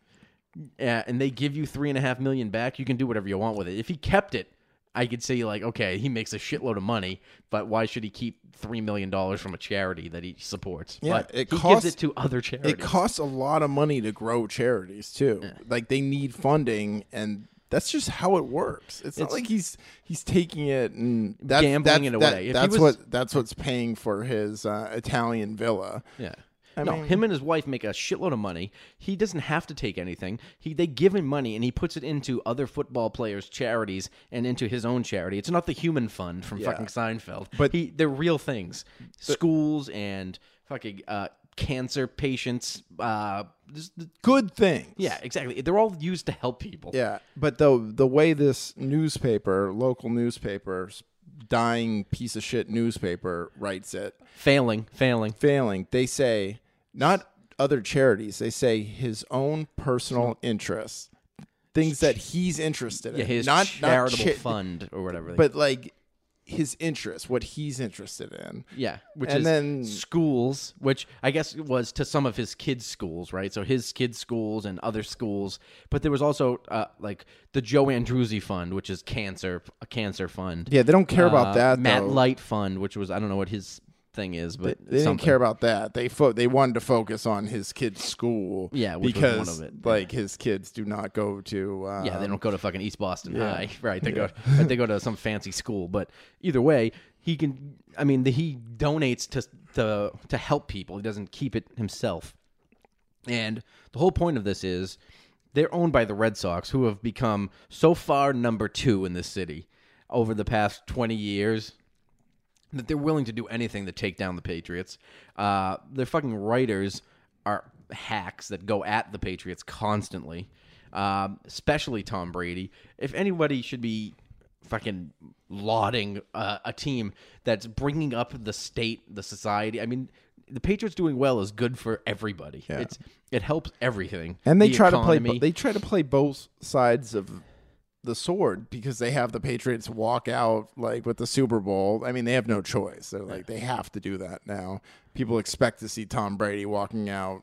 S2: uh, and they give you three and a half million back, you can do whatever you want with it. If he kept it, I could say like, okay, he makes a shitload of money, but why should he keep three million dollars from a charity that he supports?
S3: Yeah,
S2: but
S3: it
S2: he
S3: costs-
S2: gives it to other charities.
S3: It costs a lot of money to grow charities too. Like they need funding, and that's just how it works. It's, not like he's he's taking it and that's,
S2: Gambling
S3: that's,
S2: it
S3: that-
S2: away. If
S3: that's
S2: was-
S3: what that's what's paying for his uh, Italian villa.
S2: Yeah.
S3: I
S2: no,
S3: mean-
S2: him and his wife make a shitload of money. He doesn't have to take anything. He they give him money and he puts it into other football players' charities and into his own charity. It's not the human fund from
S3: Yeah.
S2: fucking Seinfeld.
S3: But-
S2: he they're real things. Schools and fucking uh, cancer patients. Uh,
S3: Good thing.
S2: yeah, exactly. They're all used to help people.
S3: Yeah, but the the way this newspaper, local newspaper, dying piece of shit newspaper writes it,
S2: Failing, failing.
S3: failing, they say not other charities, they say his own personal interests, things that he's interested in,
S2: Yeah, his
S3: not
S2: charitable
S3: not cha-
S2: fund or whatever.
S3: but like his interests, what he's interested in.
S2: Yeah, which
S3: And
S2: is
S3: then-
S2: schools, which I guess was to some of his kids' schools, right? So his kids' schools and other schools. But there was also uh, like the Joe Andruzzi Fund, which is cancer, a cancer fund.
S3: Yeah, they don't care about
S2: Uh,
S3: that.
S2: Matt
S3: though.
S2: Light Fund, which was I don't know what his thing is, but
S3: They didn't care about that. They fo- they wanted to focus on his kid's school.
S2: Yeah,
S3: because
S2: one of it.
S3: like his kids do not go to. Uh,
S2: Yeah, they don't go to fucking East Boston
S3: yeah.
S2: High, right? They go, they go to some fancy school. But either way, he can. I mean, the, he donates to to to help people. He doesn't keep it himself. And the whole point of this is they're owned by the Red Sox, who have become so far number two in this city over the past twenty years that they're willing to do anything to take down the Patriots. Uh, their fucking writers are hacks that go at the Patriots constantly, um, especially Tom Brady. If anybody should be fucking lauding uh, a team that's bringing up the state, the society, I mean. The Patriots doing well is good for everybody. It's it helps everything.
S3: and they
S2: The
S3: try to play. They try to play both sides of the sword because they have the Patriots walk out like with the Super Bowl. I mean, they have no choice. They're like they have to do that now. People expect to see Tom Brady walking out.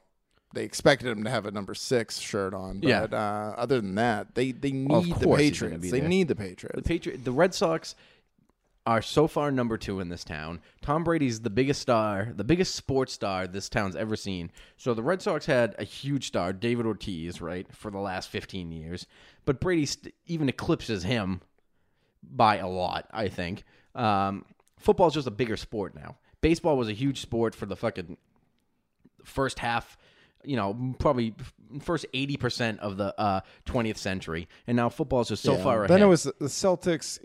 S3: They expected him to have a number six shirt on, but
S2: Yeah.
S3: uh, other than that, they they need
S2: Well,
S3: the
S2: course he's gonna
S3: Patriots. They
S2: there.
S3: need the Patriots.
S2: The Patriot, the Red Sox are so far number two in this town. Tom Brady's the biggest star, the biggest sports star this town's ever seen. So the Red Sox had a huge star, David Ortiz, right, for the last 15 years. But Brady st- even eclipses him by a lot, I think. Um, football's just a bigger sport now. Baseball was a huge sport for the fucking first half, you know, probably first 80% of the uh, 20th century. And now football's just so
S3: Yeah.
S2: far ahead.
S3: Then it was the Celtics.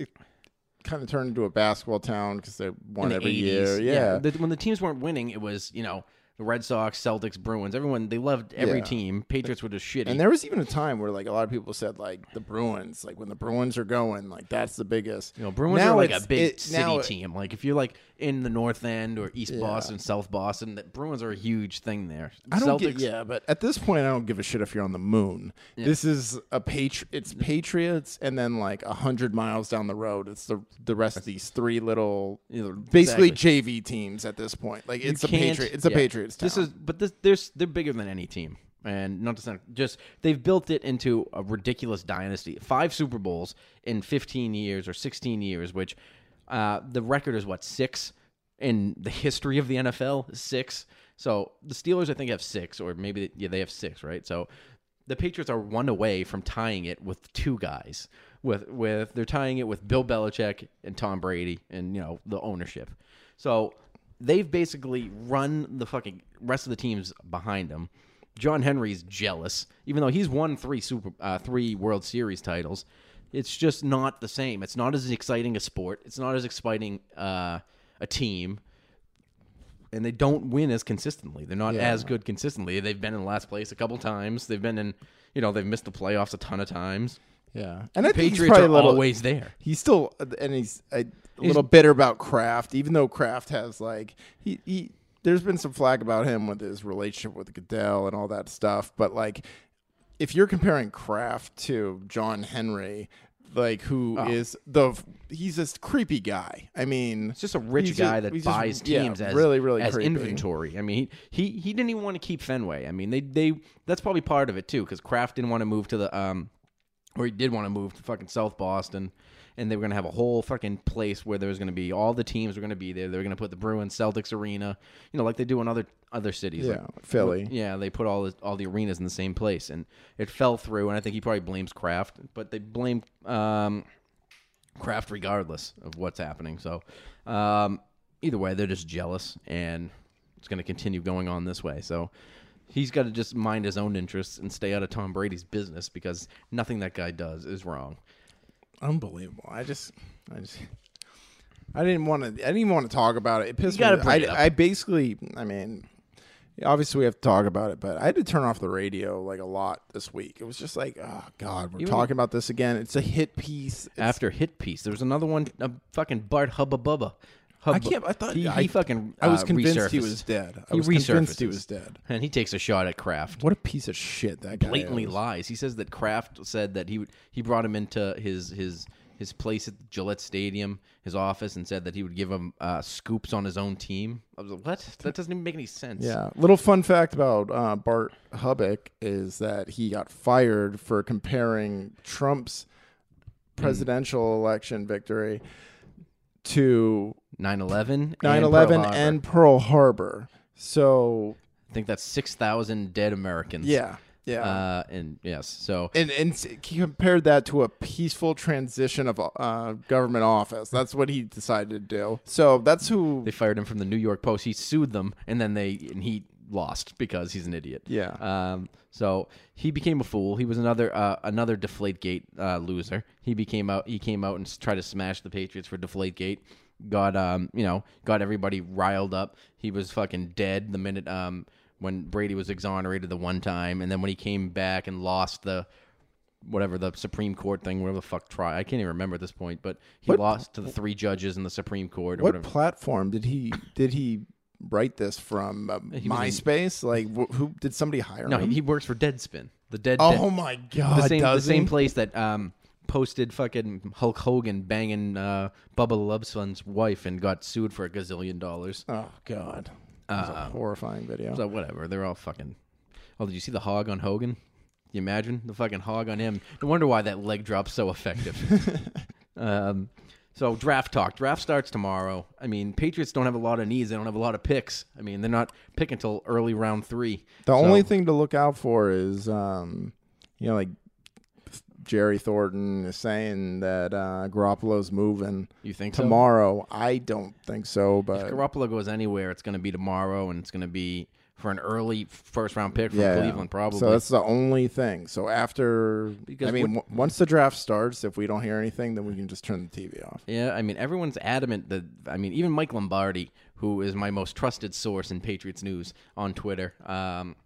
S3: Kind of turned into a basketball town because they won every
S2: 80s.
S3: year. Yeah.
S2: The- when the teams weren't winning, it was, you know, the Red Sox, Celtics, Bruins. Everyone, they loved every
S3: Yeah.
S2: team. Patriots were just shitty.
S3: And there was even a time where like a lot of people said like the Bruins, like when the Bruins are going, like that's the biggest.
S2: you know, Bruins
S3: Now
S2: are like
S3: it's-
S2: a big
S3: it-
S2: city
S3: now
S2: team. Like if you're like in the North End or East Boston, South Boston, that Bruins are a huge thing there.
S3: I don't
S2: Celtics,
S3: get, yeah, but at this point, I don't give a shit if you're on the moon. This is a patri- It's Patriots, and then like a hundred miles down the road, it's the the rest of these three little,
S2: You know,
S3: basically. JV teams at this point. Like it's a
S2: can't-
S3: Patriot. It's a
S2: yeah.
S3: Patriots.
S2: This is, but this, there's, they're bigger than any team, and not to sound just they've built it into a ridiculous dynasty. Five Super Bowls in 15 years or 16 years, which uh, the record is what six in the history of the NFL. Six. So the Steelers, I think, have six, or maybe yeah, they have six, right? So the Patriots are one away from tying it with two guys. With with they're tying it with Bill Belichick and Tom Brady, and you know the ownership. So they've basically run the fucking rest of the teams behind them. John Henry's jealous, even though he's won three super uh, three World Series titles. It's just not the same. It's not as exciting a sport. It's not as exciting uh, a team. And they don't win as consistently. They're not
S3: Yeah.
S2: as good consistently. They've been in last place a couple times. They've been in, you know, they've missed the playoffs a ton of times.
S3: Yeah, and I think he's
S2: Patriots
S3: probably
S2: are
S3: little,
S2: always there.
S3: He's still, and he's a little bitter about Kraft, even though Kraft has like he, he. There's been some flag about him with his relationship with Goodell and all that stuff, but like, if you're comparing Kraft to John Henry, like who is the he's this creepy guy. I mean,
S2: It's just a rich guy
S3: a-
S2: that
S3: he's just-
S2: buys
S3: yeah,
S2: teams as
S3: really, really
S2: as
S3: creepy.
S2: inventory. I mean, he, he he didn't even want to keep Fenway. I mean, they they that's probably part of it too, because Kraft didn't want to move to the um, or he did want to move to fucking South Boston, and they were gonna have a whole fucking place where there was gonna be all the teams were gonna be there. They were gonna put the Bruins Celtics arena, you know, like they do in other other cities.
S3: Yeah,
S2: like,
S3: Philly.
S2: Yeah, they put all the, all the arenas in the same place, and it fell through. And I think he probably blames Kraft, but they blame um, Kraft regardless of what's happening. So, um, either way, they're just jealous, and it's going to continue going on this way. So, he's got to just mind his own interests and stay out of Tom Brady's business because nothing that guy does is wrong.
S3: Unbelievable. I just, I just, I didn't want to. I didn't even want to talk about it. It pissed me. I,
S2: it.
S3: I basically, I mean, obviously we have to talk about it, but I had to turn off the radio like a lot this week. It was just like, oh god, we're
S2: Even-
S3: talking about this again. It's a hit piece. It's,
S2: After hit piece, there was another one, uh, fucking Bart Hubba Bubba. Hubba.
S3: I can't. I thought
S2: he,
S3: I,
S2: fucking.
S3: I was
S2: uh,
S3: convinced he was dead. I
S2: He
S3: was convinced he was dead.
S2: and he takes a shot at Kraft.
S3: What a piece of shit that guy
S2: blatantly
S3: is.
S2: lies. He says that Kraft said that he would he brought him into his his his place at Gillette Stadium, his office, and said that he would give him uh, scoops on his own team. I was like, what? That doesn't even make any sense.
S3: Yeah. Little fun fact about uh, Bart Hubbuch is that he got fired for comparing Trump's presidential election victory to
S2: 9/11,
S3: 9/11 and Pearl Harbor. So
S2: I think that's six thousand dead Americans.
S3: yeah, yeah.
S2: Uh, and yes, so
S3: and and he compared that to a peaceful transition of uh, government office. That's what he decided to do. So that's who.
S2: they fired him from the New York Post. He sued them, and then they and he lost because he's an idiot.
S3: Yeah.
S2: Um. So he became a fool. He was another uh, another Deflategate uh, loser. He became out. He came out and tried to smash the Patriots for Deflategate. Got um you know got everybody riled up. He was fucking dead the minute um when Brady was exonerated the one time, and then when he came back and lost the whatever the Supreme Court thing, whatever the fuck try. I can't even remember at this point, but he
S3: What-
S2: lost to the three judges in the Supreme Court or
S3: what
S2: whatever.
S3: platform did he did he write this from? Uh,
S2: He was in-
S3: MySpace? Like wh- who did somebody hire
S2: No,
S3: him?
S2: he works for Deadspin. The Dead.
S3: oh my god!
S2: the same the
S3: does
S2: same
S3: he?
S2: place that um posted fucking Hulk Hogan banging uh, Bubba the Love Sponge's wife and got sued for a gazillion dollars.
S3: Oh god, that's a horrifying video.
S2: So whatever, they're all fucking. Oh, did you see the hog on Hogan? You imagine the fucking hog on him. No wonder why that leg drop's so effective. um, so draft talk. Draft starts tomorrow. I mean, Patriots don't have a lot of needs. They don't have a lot of picks. I mean, they're not picking until early round three.
S3: the
S2: So-
S3: only thing to look out for is, um, you know, like Jerry Thornton is saying that uh, Garoppolo's moving
S2: you think so?
S3: tomorrow. I don't think so, but
S2: If Garoppolo goes anywhere, it's going to be tomorrow, and it's going to be for an early first round pick from
S3: yeah,
S2: Cleveland, probably.
S3: So that's the only thing. So after,
S2: Because
S3: I mean, w- once the draft starts, if we don't hear anything, then we can just turn the TV off.
S2: yeah, I mean, everyone's adamant that. I mean, even Mike Lombardi, who is my most trusted source in Patriots news on Twitter, um,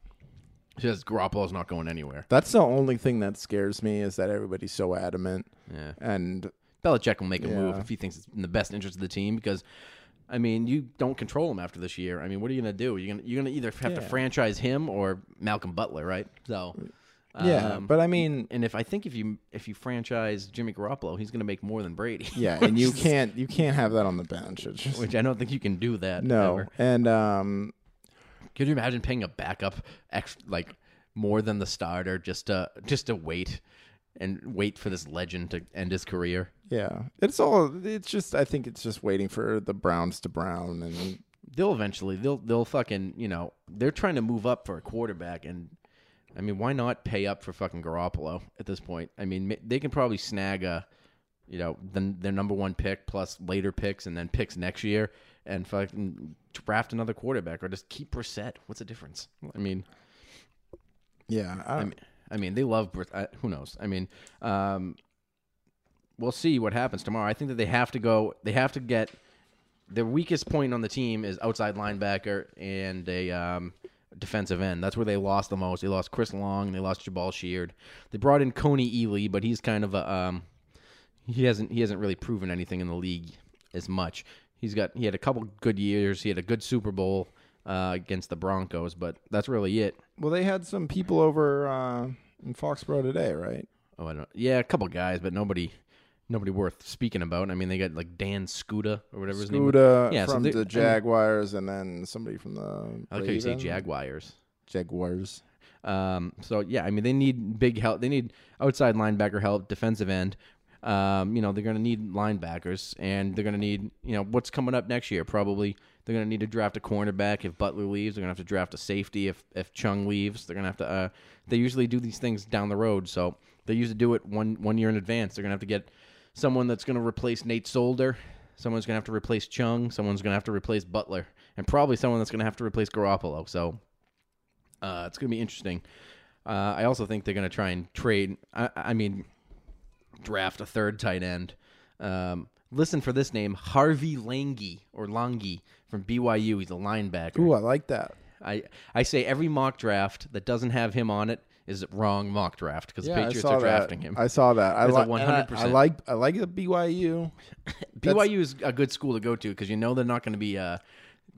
S2: says Garoppolo's not going anywhere.
S3: That's the only thing that scares me is that everybody's so adamant.
S2: Yeah.
S3: And
S2: Belichick will make a move if he thinks it's in the best interest of the team because. I mean, you don't control him after this year. I mean, what are you gonna do? You're gonna you're gonna either have to franchise him or Malcolm Butler, right? So,
S3: yeah,
S2: um,
S3: but I mean,
S2: and if I think if you if you franchise Jimmy Garoppolo, he's gonna make more than Brady.
S3: yeah, and you can't you can't have that on the bench. Just,
S2: which I don't think you can do that.
S3: no,
S2: ever.
S3: and um,
S2: Could you imagine paying a backup ex- like more than the starter just to just to wait and wait for this legend to end his career?
S3: yeah, it's all. It's just I think it's just waiting for the Browns to brown and
S2: They'll eventually they'll they'll fucking you know they're trying to move up for a quarterback and. I mean, why not pay up for fucking Garoppolo at this point? I mean, they can probably snag a, you know, the, their number one pick plus later picks and then picks next year and fucking draft another quarterback or just keep Brissett. What's the difference? I mean,
S3: Yeah, I,
S2: I mean, I mean, they love. Brit- uh, who knows? I mean, um, we'll see what happens tomorrow. I think that they have to go. They have to get their weakest point on the team is outside linebacker and a um, defensive end. That's where they lost the most. They lost Chris Long. They lost Jabaal Sheard. They brought in Kony Ealy, but he's kind of a um, he hasn't he hasn't really proven anything in the league as much. He's got he had a couple good years. He had a good Super Bowl uh, against the Broncos, but that's really it.
S3: Well, they had some people over uh, in Foxborough today, right?
S2: Oh, I don't. Yeah, a couple guys, but nobody, nobody worth speaking about. I mean, they got like Dan Skuta or whatever his name. was.
S3: Skuta
S2: Yeah, so
S3: from
S2: they-
S3: the Jaguars, and then somebody from the
S2: I like how you say
S3: Ravens?
S2: Jaguars.
S3: Jaguars.
S2: Um, so yeah, I mean, they need big help. They need outside linebacker help, defensive end. Um, you know, they're going to need linebackers, and they're going to need, you know, what's coming up next year. Probably they're going to need to draft a cornerback if Butler leaves. They're going to have to draft a safety if if Chung leaves. They're going to have to. Uh, they usually do these things down the road, so they usually do it one one year in advance. They're going to have to get someone that's going to replace Nate Solder. Someone's going to have to replace Chung. Someone's going to have to replace Butler, and probably someone that's going to have to replace Garoppolo. So uh, it's going to be interesting. Uh, I also think they're going to try and trade. I, I mean, draft a third tight end. Um, listen for this name, Harvey Langi or Langi from BYU. He's a linebacker.
S3: Ooh, I like that.
S2: I I say every mock draft that doesn't have him on it is wrong mock draft because the
S3: Yeah, I
S2: Patriots are drafting
S3: that.
S2: him.
S3: I saw that. I
S2: a
S3: like. I-
S2: 100%.
S3: I like. I like the BYU.
S2: BYU is a good school to go to because you know they're not going to be uh,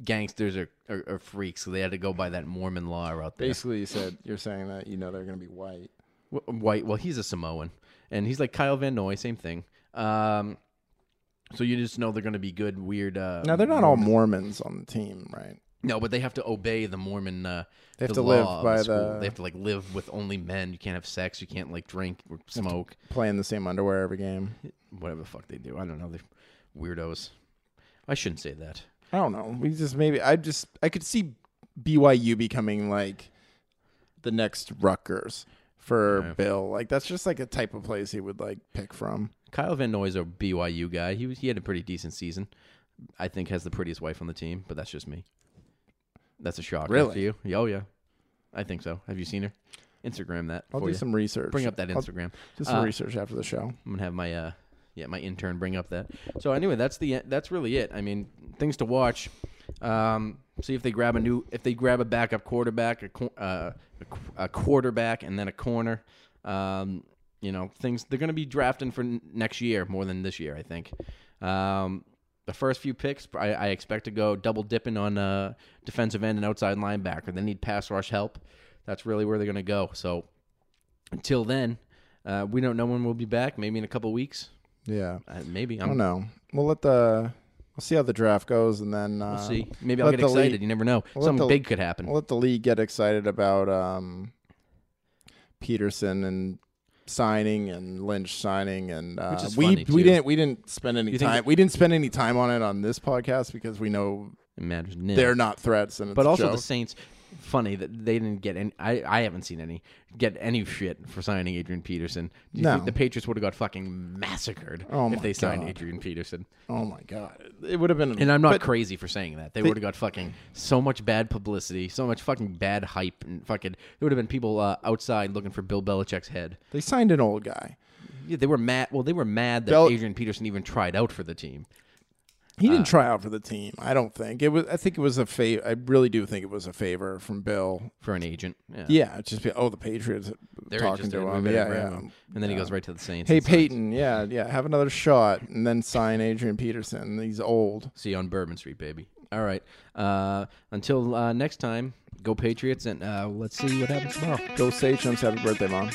S2: gangsters or, or, or freaks, so they had to go by that Mormon law out there.
S3: Basically, you said you're saying that you know they're going to be white.
S2: Wh- White. Well, he's a Samoan, and he's like Kyle Van Noy, same thing. Um, so you just know they're going to be good, weird. Uh,
S3: Now they're not all Mormons on the team, right?
S2: No, but they have to obey the Mormon. Uh,
S3: They have
S2: the
S3: to live by
S2: school.
S3: the-
S2: They have to like live with only men. You can't have sex. You can't like drink or smoke.
S3: Playing the same underwear every game.
S2: Whatever the fuck they do. I don't know. They're weirdos. I shouldn't say that.
S3: I don't know. We just maybe I just I could see BYU becoming like the next Rutgers for. Bill. Like that's just like a type of place he would like pick from.
S2: Kyle Van Noy's a BYU guy. He was he had a pretty decent season. I think has the prettiest wife on the team, but that's just me. That's a shock
S3: Really?
S2: to you. Yeah, Oh yeah, I think so. Have you seen her? Instagram that.
S3: I'll do
S2: you.
S3: some research.
S2: Bring up that
S3: I'll
S2: Instagram.
S3: do some
S2: Uh,
S3: research after the show.
S2: I'm gonna have my uh yeah my intern bring up that. So anyway, that's the that's really it. I mean, things to watch. Um, see if they grab a new if they grab a backup quarterback, a, uh, a, quarterback, and then a corner. Um, you know, things they're gonna be drafting for n- next year more than this year. I think. Um, the first few picks, I, I expect to go double dipping on uh, defensive end and outside linebacker. They need pass rush help. That's really where they're going to go. So until then, uh, we don't know when we'll be back. Maybe in a couple weeks.
S3: Yeah.
S2: Uh, maybe
S3: I
S2: I'm,
S3: don't know. We'll let the we'll see how the draft goes and then uh,
S2: We'll see. Maybe I'll get excited.
S3: league-
S2: you never know. Something
S3: the-
S2: big could happen.
S3: We'll let the league get excited about um, Peterson and signing and Lynch signing and uh, we we didn't we didn't spend any
S2: You
S3: time we didn't spend any time on it on this podcast because we know
S2: It matters. nil.
S3: they're not threats and it's
S2: But also
S3: joke.
S2: the Saints. Funny that they didn't get any. I, I haven't seen any get any shit for signing Adrian Peterson. Do you
S3: No.
S2: think the Patriots would have got fucking massacred
S3: Oh
S2: if
S3: my
S2: they signed
S3: God.
S2: Adrian Peterson?
S3: oh my god it would have been
S2: And I'm not crazy for saying that. They, would have got fucking so much bad publicity, so much fucking bad hype, and fucking there would have been people uh, outside looking for Bill Belichick's head.
S3: they signed an old guy
S2: Yeah, they were mad. Well, they were mad that
S3: Bel-
S2: Adrian Peterson even tried out for the team.
S3: He
S2: Uh,
S3: didn't try out for the team I don't think it was I think it was a favor I really do think it was a favor from Bill
S2: for an agent. Yeah,
S3: yeah just be, oh the Patriots
S2: They're
S3: talking to him yeah, yeah.
S2: him. And then he goes right to the Saints.
S3: Hey
S2: and signs.
S3: Payton, yeah, yeah, have another shot and then sign Adrian Peterson. He's old.
S2: See you on Bourbon Street, baby. All right. Uh, until uh, next time, go Patriots, and uh, let's see what happens tomorrow.
S3: Go Sachems, happy birthday, mom.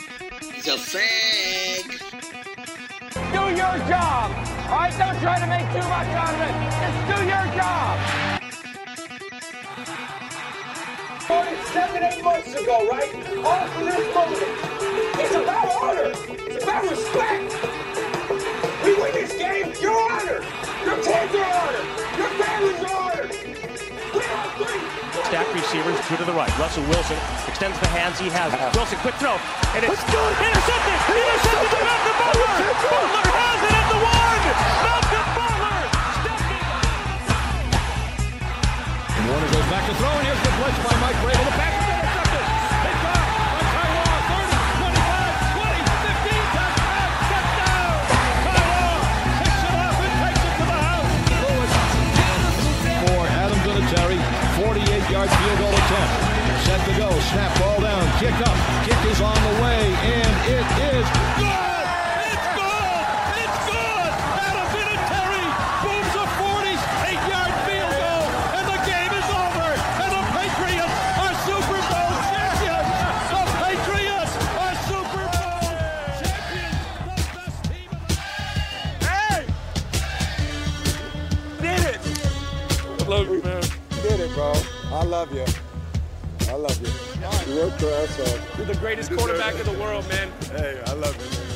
S4: He's a fag.
S5: Your job. All right, don't try to make too much out of it. Just do your job. Voted seven, eight months ago, right? All for this moment. It's about honor. It's about respect. We win this game, you're honored. Your kids are honored. Your
S6: Stack receivers, two to the right. Russell Wilson extends the hands he has. Wilson, quick throw. And it's intercepted. Intercepted by Malcolm Butler. Butler has it at the one. Malcolm Butler stepping
S7: Warner goes back to throw, and here's the blitz by Mike Vrabel. The pass
S6: 48-yard field goal attempt. Set to go. Snap ball down. Kick up. Kick is on the way. And it
S8: is good! I love you. I love you. You worked your ass off.
S6: You're the greatest quarterback in the world, man.
S8: Hey, I love you, man.